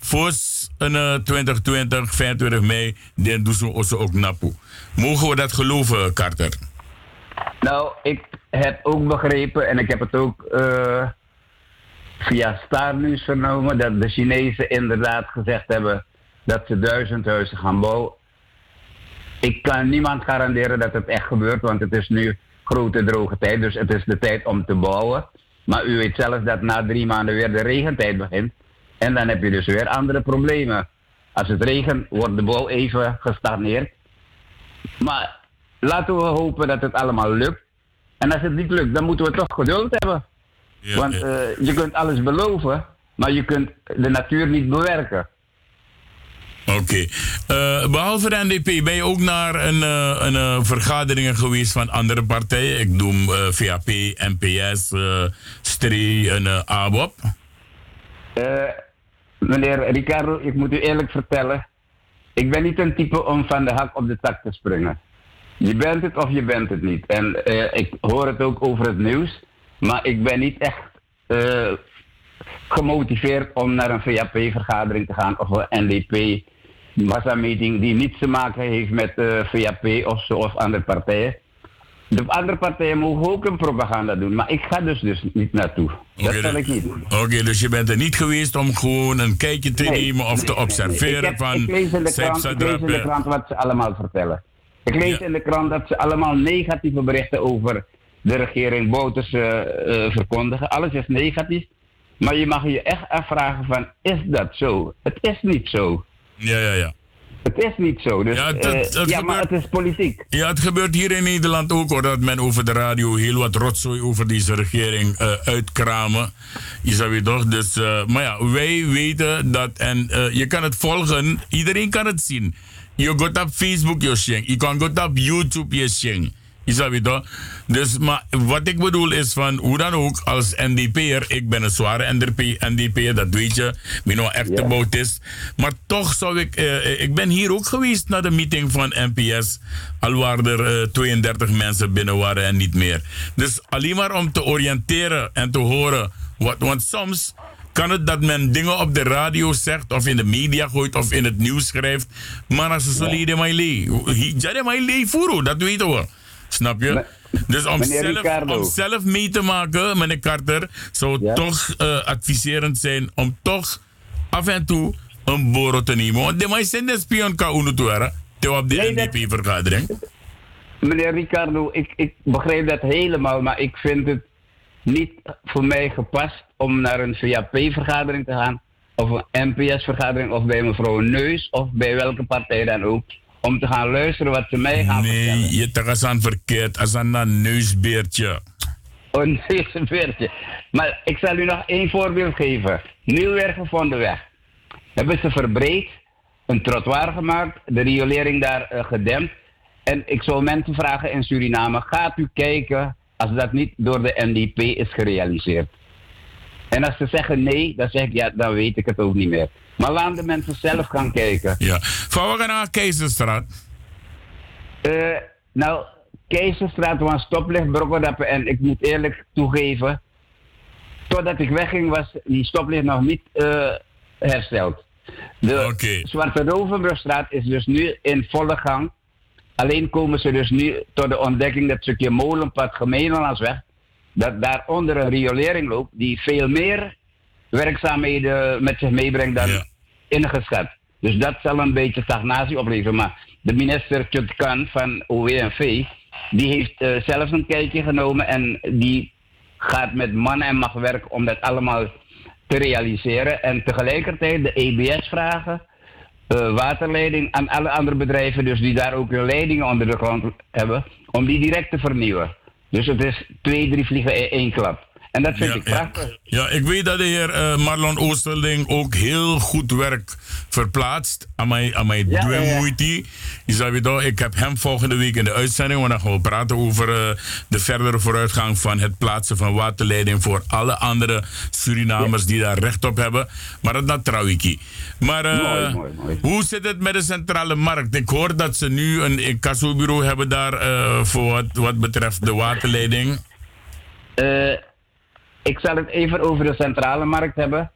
voor een 2020, 25 mei, dan doen ze ook napu. Mogen we dat geloven, Carter? Nou, ik heb ook begrepen en ik heb het ook via Star News vernomen dat de Chinezen inderdaad gezegd hebben dat ze duizend huizen gaan bouwen. Ik kan niemand garanderen dat het echt gebeurt, want het is nu grote droge tijd, dus het is de tijd om te bouwen. Maar u weet zelf dat na drie maanden weer de regentijd begint. En dan heb je dus weer andere problemen. Als het regent, wordt de bouw even gestagneerd. Maar laten we hopen dat het allemaal lukt. En als het niet lukt, dan moeten we toch geduld hebben. Want eh, je kunt alles beloven, maar je kunt de natuur niet bewerken. Oké. Eh, behalve de NDP, ben je ook naar een, eh, een vergaderingen geweest van andere partijen? Ik noem VAP, NPS, STRI en ABOP. Meneer Ricardo, ik moet u eerlijk vertellen. Ik ben niet een type om van de hak op de tak te springen. Je bent het of je bent het niet. En ik hoor het ook over het nieuws. Maar ik ben niet echt eh, gemotiveerd om naar een VAP-vergadering te gaan of een NDP massameeting die niets te maken heeft met eh, VAP of zo of andere partijen. De andere partijen mogen ook een propaganda doen, maar ik ga dus, dus niet naartoe. dat zal ik niet doen. Oké, dus je bent er niet geweest om gewoon een kijkje te Nee, nemen of te observeren Ik, heb- van ik lees in de krant, ik lees in de krant wat ze allemaal vertellen. Ik lees in de krant dat ze allemaal negatieve berichten over de regering Bouters eh, eh, verkondigen. Alles is negatief. Maar je mag je echt afvragen van, is dat zo? Het is niet zo. Ja, ja, ja. Het is niet zo. Dus, Ja, ja maar het is politiek. Ja, het gebeurt hier in Nederland ook hoor, dat men over de radio heel wat rotzooi over deze regering eh, uitkramen. Je zou je toch? Dus, eh, maar ja, wij weten dat en eh, je kan het volgen, iedereen kan het zien. Je gaat op Facebook, je. Je kan gaan op YouTube, je toch? Dus, maar wat ik bedoel is van, hoe dan ook, als NDP'er, ik ben een zware NDP, NDP'er, dat weet je, ik ben nou echt de is. Maar toch zou ik, eh, ik ben hier ook geweest naar de meeting van NPS, al waren er eh, 32 mensen binnen waren en niet meer. Dus alleen maar om te oriënteren en te horen, wat, want soms kan het dat men dingen op de radio zegt of in de media gooit of in het nieuws schrijft, maar als ze zo leden mij lee, jade mij lee dat weten we. Snap je? Dus om zelf, om zelf mee te maken, meneer Carter, zou het toch eh, adviserend zijn om toch af en toe een borrel te nemen. Want de meeste de spion kan toe te op de NDP-vergadering. Meneer Ricardo, ik, ik begrijp dat helemaal, maar ik vind het niet voor mij gepast om naar een VAP-vergadering te gaan, of een NPS-vergadering, of bij mevrouw Neus, of bij welke partij dan ook, om te gaan luisteren wat ze mij gaan vertellen. Nee, je toch aan verkeerd, als aan een neusbeertje. Oh, een veertje. Maar ik zal u nog één voorbeeld geven. Nieuwwerk gevonden weg. Hebben ze verbreed, een trottoir gemaakt, de riolering daar eh, gedempt. En ik zou mensen vragen in Suriname, gaat u kijken als dat niet door de NDP is gerealiseerd? En als ze zeggen nee, dan zeg ik ja, dan weet ik het ook niet meer. Maar laat de mensen zelf gaan kijken. Ja. Van we gaan naar Keizerstraat. Eh, nou, Keizerstraat was stoplicht Brokkedappen en ik moet eerlijk toegeven, totdat ik wegging was die stoplicht nog niet eh, hersteld. De Zwarte Rovenbrugstraat is dus nu in volle gang. Alleen komen ze dus nu tot de ontdekking dat stukje molenpad gemeenlandsweg, dat daaronder een riolering loopt die veel meer werkzaamheden met zich meebrengt dan ingeschat. Dus dat zal een beetje stagnatie opleveren. Maar de minister Tjutkan van OWNV, die heeft eh, zelfs een kijkje genomen en die gaat met man en macht werken om dat allemaal te realiseren. En tegelijkertijd de EBS vragen, eh, waterleiding aan alle andere bedrijven, dus die daar ook hun leidingen onder de grond hebben, om die direct te vernieuwen. Dus het is twee, drie vliegen in één klap. En dat vind Ja, ik ja. prachtig. Ja, ik weet dat de heer eh, Marlon Oosterling ook heel goed werk verplaatst aan mijn, aan mijn Ja, ja, ja. moeite. Weten, ik heb hem volgende week in de uitzending, want dan gaan we praten over eh, de verdere vooruitgang van het plaatsen van waterleiding voor alle andere Surinamers die daar recht op hebben. Maar dat dat trouw ik. Maar eh, Mooi, mooi, mooi. hoe zit het met de centrale markt? Ik hoor dat ze nu een incassobureau hebben daar voor wat, wat betreft de waterleiding. Eh, ik zal het even over de centrale markt hebben.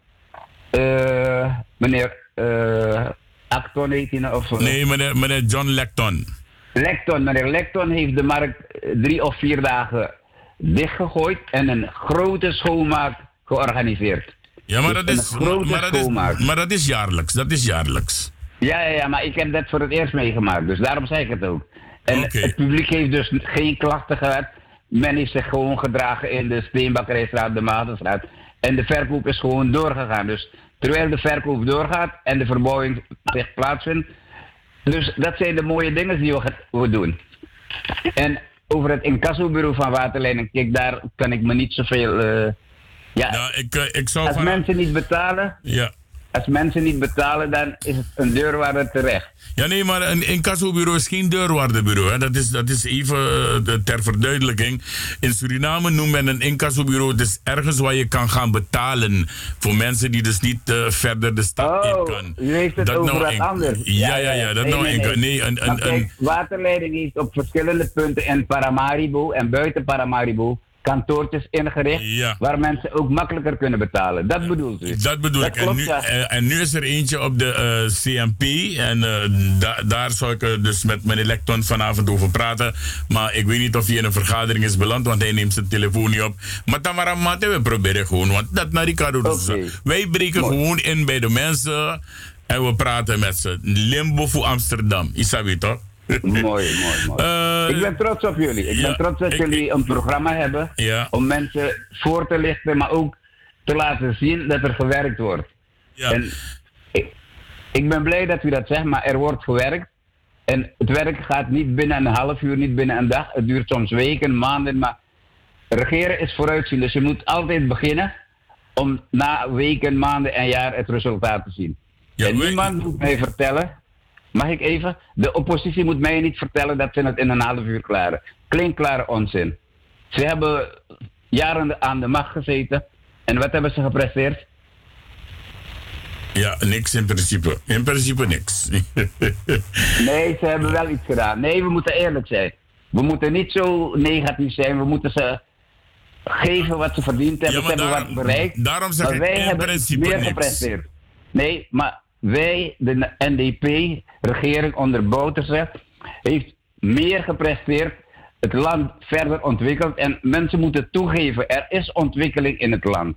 Eh, meneer eh Acton heet hij nou, of Nee, meneer, meneer John Lecton. Lecton. Meneer Lecton heeft de markt eh, drie of vier dagen dichtgegooid en een grote schoonmaak georganiseerd. Ja, maar dat, een is, grote maar, dat is, maar dat is jaarlijks. Dat is jaarlijks. Ja, ja, ja, maar ik heb dat voor het eerst meegemaakt, dus daarom zei ik het ook. En het publiek heeft dus geen klachten gehad. Men heeft zich gewoon gedragen in de Steenbakkerijstraat, de Maartenstraat. En de verkoop is gewoon doorgegaan. Dus terwijl de verkoop doorgaat en de verbouwing zich plaatsvindt, Dus dat zijn de mooie dingen die we, doen. En over het incassobureau van waterleiding, kijk, daar kan ik me niet zoveel... eh ja, ik, eh, ik zou als van- mensen niet betalen, Ja. Als mensen niet betalen, dan is het een deurwaarder terecht. Ja, nee, maar een incassobureau is geen deurwaardebureau. Hè. Dat, is, dat is even eh, ter verduidelijking. In Suriname noemt men een incassobureau. Is ergens waar je kan gaan betalen. Voor mensen die dus niet eh, verder de stad in kan. U heeft het Dat over nou wat in- anders. Ja, ja, ja. Dat Nee, nou nee, nee. nee, een, een, kijk, een, waterleiding heeft op verschillende punten in Paramaribo en buiten Paramaribo kantoortjes ingericht waar mensen ook makkelijker kunnen betalen. Dat bedoelt u? Dat bedoel ik. En nu, ja. eh, en nu is er eentje op de eh, CMP. En eh, da- daar zou ik dus met meneer Lecton vanavond over praten. Maar ik weet niet of hij in een vergadering is beland, want hij neemt zijn telefoon niet op. Maar Tamara Mate, we proberen gewoon. Want dat naar Ricardo. Dus, wij breken gewoon in bij de mensen. En we praten met ze. Limbo voor Amsterdam. Isabi toch? Mooi, mooi, mooi. Eh, ik ben trots op jullie. Ik ja, ben trots dat ik- jullie een programma hebben Ja. om mensen voor te lichten, maar ook te laten zien dat er gewerkt wordt. Ja. En ik, ik ben blij dat u dat zegt, maar er wordt gewerkt. En het werk gaat niet binnen een half uur, niet binnen een dag. Het duurt soms weken, maanden, maar regeren is vooruitzien. Dus je moet altijd beginnen om na weken, maanden en jaar het resultaat te zien. en niemand moet mij vertellen, mag ik even? De oppositie moet mij niet vertellen dat ze het in een half uur klaren. Klinkklare onzin. Ze hebben jaren aan de macht gezeten. En wat hebben ze gepresteerd? Ja, niks in principe. In principe niks. *laughs* Nee, ze hebben wel iets gedaan. Nee, we moeten eerlijk zijn. We moeten niet zo negatief zijn. We moeten ze geven wat ze verdiend hebben. Ja, ze hebben wat bereikt. daarom zeg maar ik wij in hebben principe meer niks. gepresteerd. Nee, maar wij, de NDP-regering onder Bouterse, heeft meer gepresteerd. Het land verder ontwikkeld. En mensen moeten toegeven, er is ontwikkeling in het land.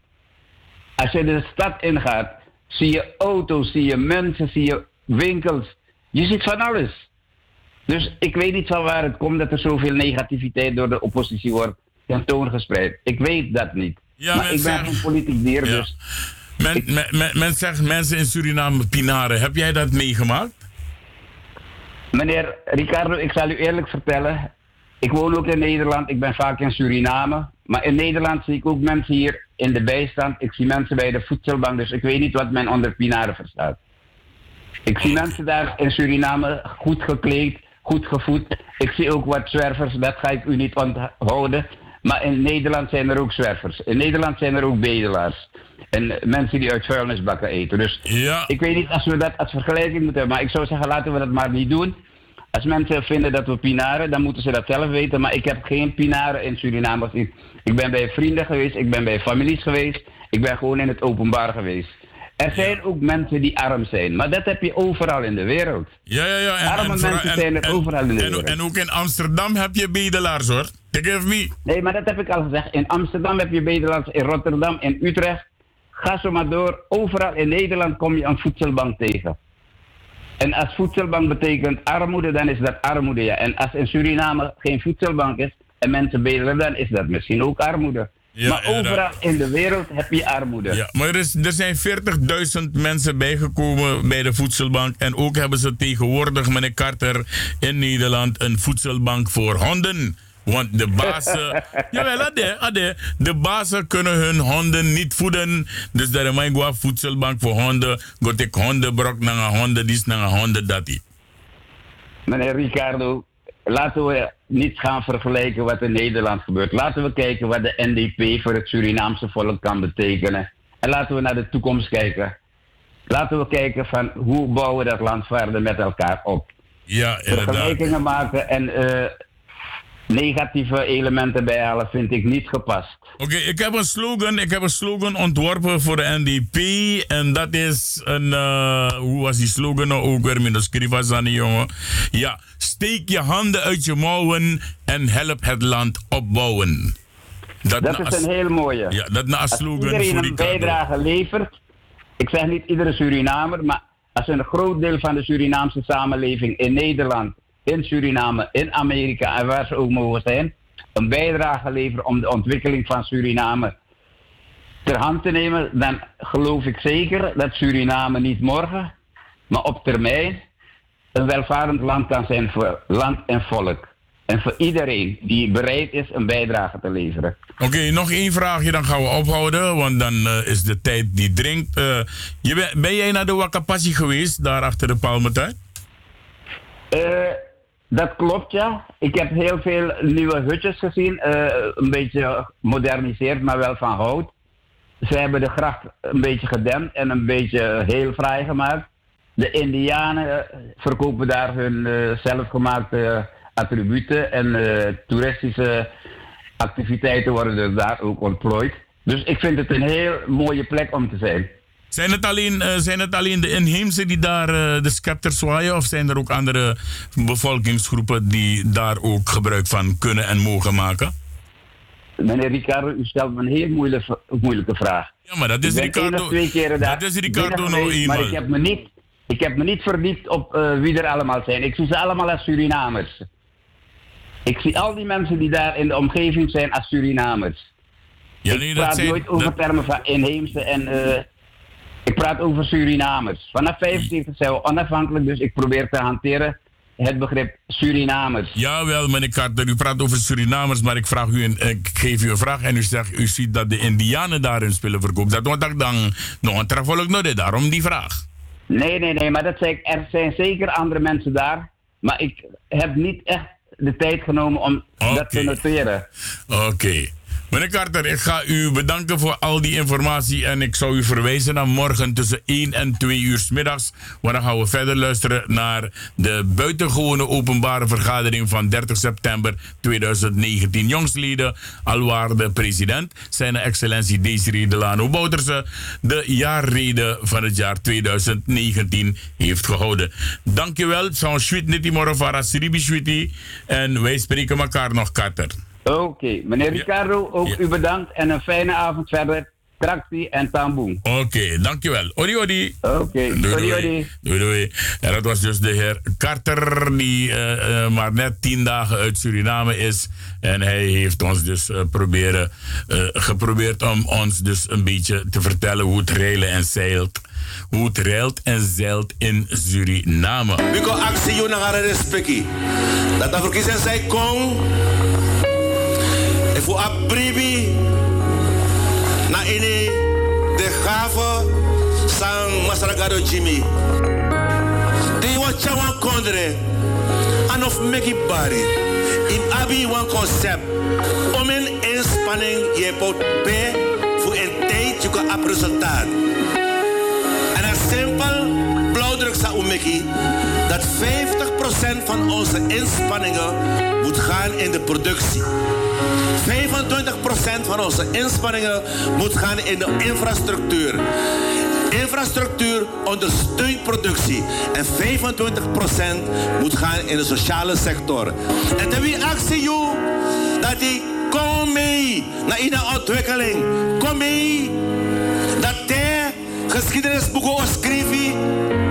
Als je de stad ingaat, zie je auto's, zie je mensen, zie je winkels. Je ziet van alles. Dus ik weet niet van waar het komt dat er zoveel negativiteit door de oppositie wordt tentoongespreid. Ik weet dat niet. Ja, maar ik ben geen politiek dier, Ja. dus Men, men, men, men zegt mensen in Suriname pinaren. Heb jij dat meegemaakt? Meneer Ricardo, ik zal u eerlijk vertellen. Ik woon ook in Nederland, ik ben vaak in Suriname. Maar in Nederland zie ik ook mensen hier in de bijstand. Ik zie mensen bij de voedselbank, dus ik weet niet wat men onder pinaren verstaat. Ik zie mensen daar in Suriname goed gekleed, goed gevoed. Ik zie ook wat zwervers, dat ga ik u niet onthouden. Maar in Nederland zijn er ook zwervers. In Nederland zijn er ook bedelaars. En mensen die uit vuilnisbakken eten. Dus ik weet niet als we dat als vergelijking moeten hebben. Maar ik zou zeggen, laten we dat maar niet doen. Als mensen vinden dat we pinaren, dan moeten ze dat zelf weten. Maar ik heb geen pinaren in Suriname gezien. Ik ben bij vrienden geweest, ik ben bij families geweest. Ik ben gewoon in het openbaar geweest. Er zijn ook mensen die arm zijn. Maar dat heb je overal in de wereld. Ja, ja, ja. En, Arme en, mensen en- zijn er overal in de wereld. en ook in Amsterdam heb je bedelaars hoor. Take me. Nee, maar dat heb ik al gezegd. In Amsterdam heb je bedelaars, in Rotterdam, in Utrecht. Ga zo maar door. Overal in Nederland kom je een voedselbank tegen. En als voedselbank betekent armoede, dan is dat armoede, ja. En als in Suriname geen voedselbank is en mensen bedelen, dan is dat misschien ook armoede. Ja, maar inderdaad. overal in de wereld heb je armoede. Ja, maar er, is, er zijn 40.000 mensen bijgekomen bij de voedselbank. En ook hebben ze tegenwoordig, meneer Carter, in Nederland een voedselbank voor honden. Want de bazen. *laughs* jawel, ade, ade. De bazen kunnen hun honden niet voeden. Dus daar is een voedselbank voor honden. Got ik hondenbrok naar een honden, die is naar honden, dat. Meneer Ricardo, laten we niet gaan vergelijken wat in Nederland gebeurt. Laten we kijken wat de NDP voor het Surinaamse volk kan betekenen. En laten we naar de toekomst kijken. Laten we kijken van hoe bouwen we dat land verder met elkaar op. Ja, inderdaad. Vergelijkingen maken en eh, negatieve elementen bijhalen vind ik niet gepast. Oké, ik heb een slogan. Ik heb een slogan ontworpen voor de NDP. En dat is een. eh, hoe was die slogan nou ook weer? Met de skrivas aan die jongen. Ja, steek je handen uit je mouwen en help het land opbouwen. Dat is een heel mooie. Ja, dat na Als slogan iedereen voor die een bijdrage levert, ik zeg niet iedere Surinamer, maar als een groot deel van de Surinaamse samenleving in Nederland, in Suriname, in Amerika en waar ze ook mogen zijn, een bijdrage leveren om de ontwikkeling van Suriname ter hand te nemen, dan geloof ik zeker dat Suriname niet morgen, maar op termijn een welvarend land kan zijn voor land en volk. En voor iedereen die bereid is een bijdrage te leveren. Oké, nog één vraagje, dan gaan we ophouden, want dan eh, is de tijd die dringt. Eh, je ben, ben jij naar de Wakapassi geweest, daar achter de palmentuin? Eh, dat klopt, ja. Ik heb heel veel nieuwe hutjes gezien. eh, een beetje gemoderniseerd, maar wel van hout. Ze hebben de gracht een beetje gedempt en een beetje heel fraai gemaakt. De Indianen eh, verkopen daar hun eh, zelfgemaakte attributen en toeristische activiteiten worden dus daar ook ontplooid. Dus ik vind het een heel mooie plek om te zijn. Zijn het alleen, eh, zijn het alleen de inheemse die daar eh, de scepter zwaaien? Of zijn er ook andere bevolkingsgroepen die daar ook gebruik van kunnen en mogen maken? Meneer Ricardo, u stelt me een heel moeilijke, moeilijke vraag. Ja, maar dat is ik Ricardo- dat is Ricardo nou geweest, Maar eenmaal. ik heb me niet, ik heb me niet verdiept op eh, wie er allemaal zijn. Ik zie ze allemaal als Surinamers. Ik zie al die mensen die daar in de omgeving zijn als Surinamers. Ja, ik nee, dat praat zijn- nooit over termen van inheemse en... ik praat over Surinamers. Vanaf 75 zijn we onafhankelijk, dus ik probeer te hanteren het begrip Surinamers. Jawel, meneer Carter, u praat over Surinamers, maar ik, vraag u een, ik geef u een vraag en u zegt, u ziet dat de Indianen daar hun spullen verkopen. Dat wordt dan nog een terugvolg nog dit, daarom die vraag. Nee, nee, nee, maar dat zeg ik, er zijn zeker andere mensen daar. Maar ik heb niet echt de tijd genomen om dat te noteren. Oké. Meneer Carter, ik ga u bedanken voor al die informatie en ik zou u verwijzen naar morgen tussen 1 en 2 uur 's middags. Want dan gaan we verder luisteren naar de buitengewone openbare vergadering van 30 september 2019. Jongsleden, alwaar de president, zijn excellentie Desiree Delano Bouterse, de jaarrede van het jaar 2019 heeft gehouden. Dankjewel, zo'n sweet niti morofara siribi en wij spreken elkaar nog, Carter. Oké, meneer Ricardo, ook u bedankt en een fijne avond verder. Trakti en tamboen. Oké, dankjewel. Odi, odi. Oké, doei, odi, doei. odi. Doei, doei. En dat was dus de heer Carter, die eh, eh, maar net tien dagen uit Suriname is. En hij heeft ons dus eh, proberen, eh, geprobeerd om ons dus een beetje te vertellen hoe het reilen en zeilt. Hoe het reilt en zeilt in Suriname. Biko actie yo nangara respecti. Dat de verkiezingen zij kon. Voor apribi. Na ini de gave sang Masaragado Jimmy. Die wat chawan kondre. Anof meki bari. In abi wan concept. Om een inspanning je pot pe. Voor een tijd je kan resultaat. En een simpel blauwdruk sa umeki dat 50% van onze inspanningen moet gaan in de productie. 25% van onze inspanningen moet gaan in de infrastructuur. Infrastructuur ondersteunt productie. En 25% moet gaan in de sociale sector. En dan wie actie joh, dat die kom mee naar in de ontwikkeling. Kom mee dat de geschiedenisboeken schrijven.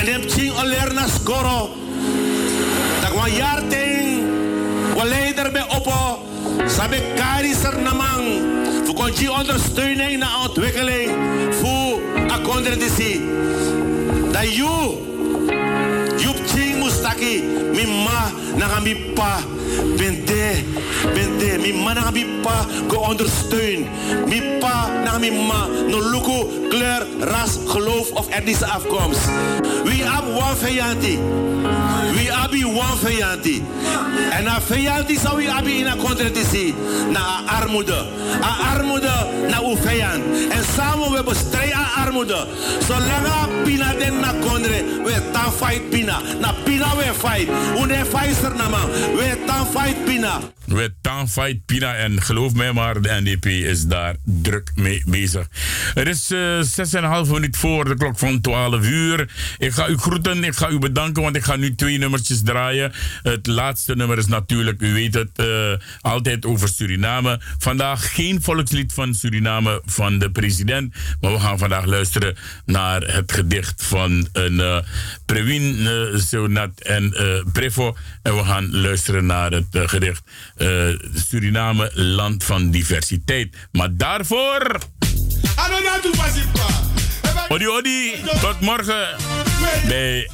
En hem ching aller na skoro. Dat wa jaar ting. Wa leider be oppo. Sabe kari ser namang. Voor konji ondersteuning naar ontwikkeling. Voor akonder disi. Dat you. Yup ching mustaki. Mi ma na mi pa. Bente. Bente. Mi ma na mi pa. Go ondersteun. Mi pa na mi ma. No luku, kleur, ras, geloof of etnische afkomst. Wie ab one vijanti. Wie abi one vijanti. En na vijanti zou wie abi in een contradictie. Na armoede. A armoede na uw vijand. En samen we bestrijden armoede. Zolang pina den na kondre. We tan fight pina. Na pina we fight. Une fight er na tan fight pina. We taan fight Pina en geloof mij maar, de NDP is daar druk mee bezig. Het is uh, 6,5 minuut voor de klok van 12 uur. Ik ga u groeten, ik ga u bedanken, want ik ga nu twee nummertjes draaien. Het laatste nummer is natuurlijk, u weet het, uh, altijd over Suriname. Vandaag geen volkslied van Suriname van de president, maar we gaan vandaag luisteren naar het gedicht van een uh, Prewin uh, en Prevo. En we gaan luisteren naar het eh, gedicht eh, Suriname, land van diversiteit. Maar daarvoor... Odi Odi, tot morgen bij uh,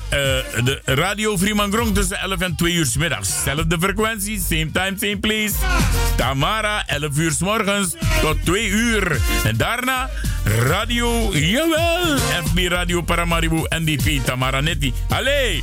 de Radio Vrieman tussen 11 en 2 uur s middags. Zelfde frequentie, same time, same place. Tamara, 11 uur s morgens tot 2 uur. En daarna Radio, jawel, FB Radio Paramaribo, NDP, Tamara Netti. Allee!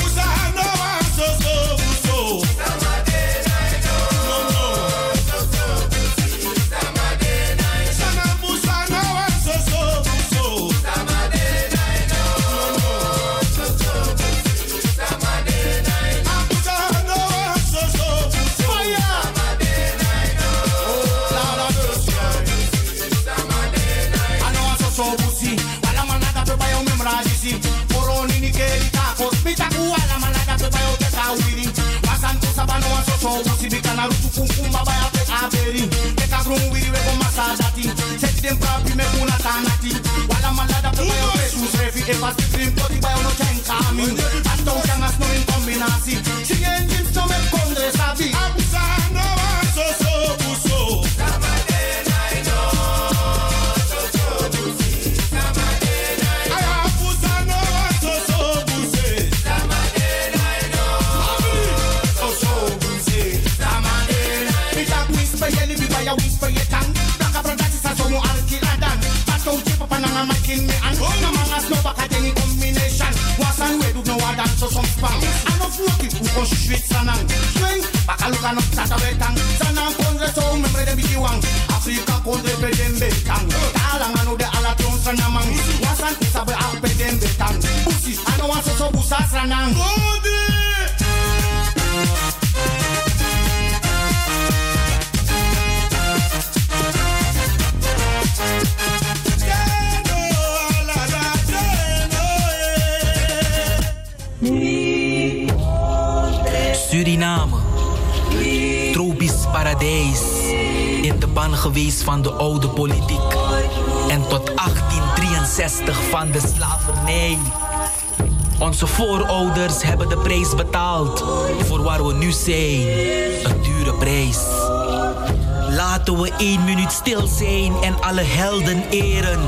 na rutu kumkumba baya pe aberi. Eka grung wiri we go masadati. Seti dem kapi me kuna tanati. Wala malada pe bayo pe susrefi Epa stikrim kodi bayo no ten kami. Asta ukangas no in kombinasi Singe engine so me kondre sabi. Abusano in me hand. No man has no back at any combination. What's and way do no dance so some span. Enough looking who go straight sanang. Swing, back a look and up start a wetang. Sanang kondre so membre de bigi wang. Africa kondre pe dem betang. Talang anu de ala tron sanamang. Was and isabe a pe dem betang. Busi, anu wan so to busa sanang. Good Days in de ban geweest van de oude politiek. En tot 1863 van de slavernij. Onze voorouders hebben de prijs betaald voor waar we nu zijn. Een dure prijs. Laten we één minuut stil zijn en alle helden eren.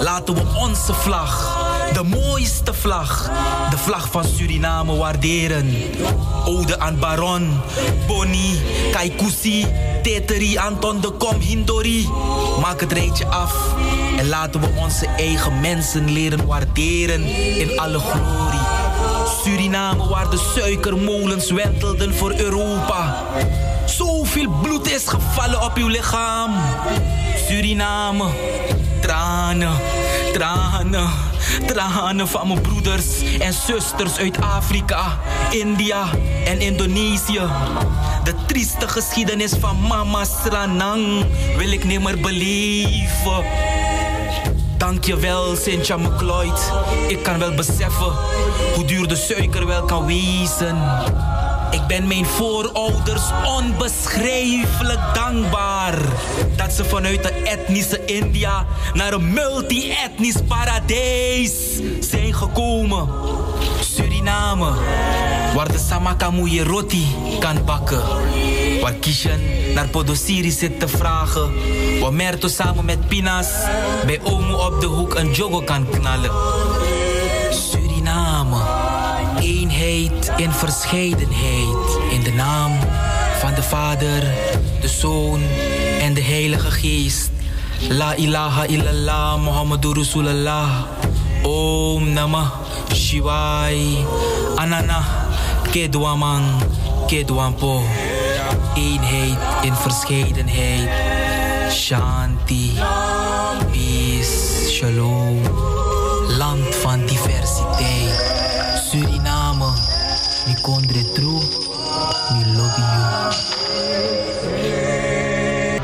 Laten we onze vlag de mooiste vlag, de vlag van Suriname waarderen. Ode aan Baron, Bonnie, Kaikousi, Teteri, Anton de Kom, Hindori. Maak het rijtje af en laten we onze eigen mensen leren waarderen in alle glorie. Suriname waar de suikermolens wentelden voor Europa. Zoveel bloed is gevallen op uw lichaam. Suriname, tranen, tranen. Tranen van mijn broeders en zusters uit Afrika, India en Indonesië. De trieste geschiedenis van Mama Sranang wil ik nimmer beleven. Dankjewel, Cynthia McLeod. Ik kan wel beseffen hoe duur de suiker wel kan wezen. Ik ben mijn voorouders onbeschrijfelijk dankbaar dat ze vanuit de etnische India naar een multi-etnisch paradijs zijn gekomen. Suriname, waar de samakamoeie roti kan bakken. Waar Kishan naar Podosiri zit te vragen. Waar Merto samen met Pinas bij Omo op de hoek een jogo kan knallen. Eenheid in verscheidenheid. In de naam van de Vader, de Zoon en de Heilige Geest. La ilaha illallah Muhammadur Rasulullah. Om Namah Shivai. Anana Kedwamang Kedwampo. Eenheid in verscheidenheid. Shanti. Peace. Shalom. esconde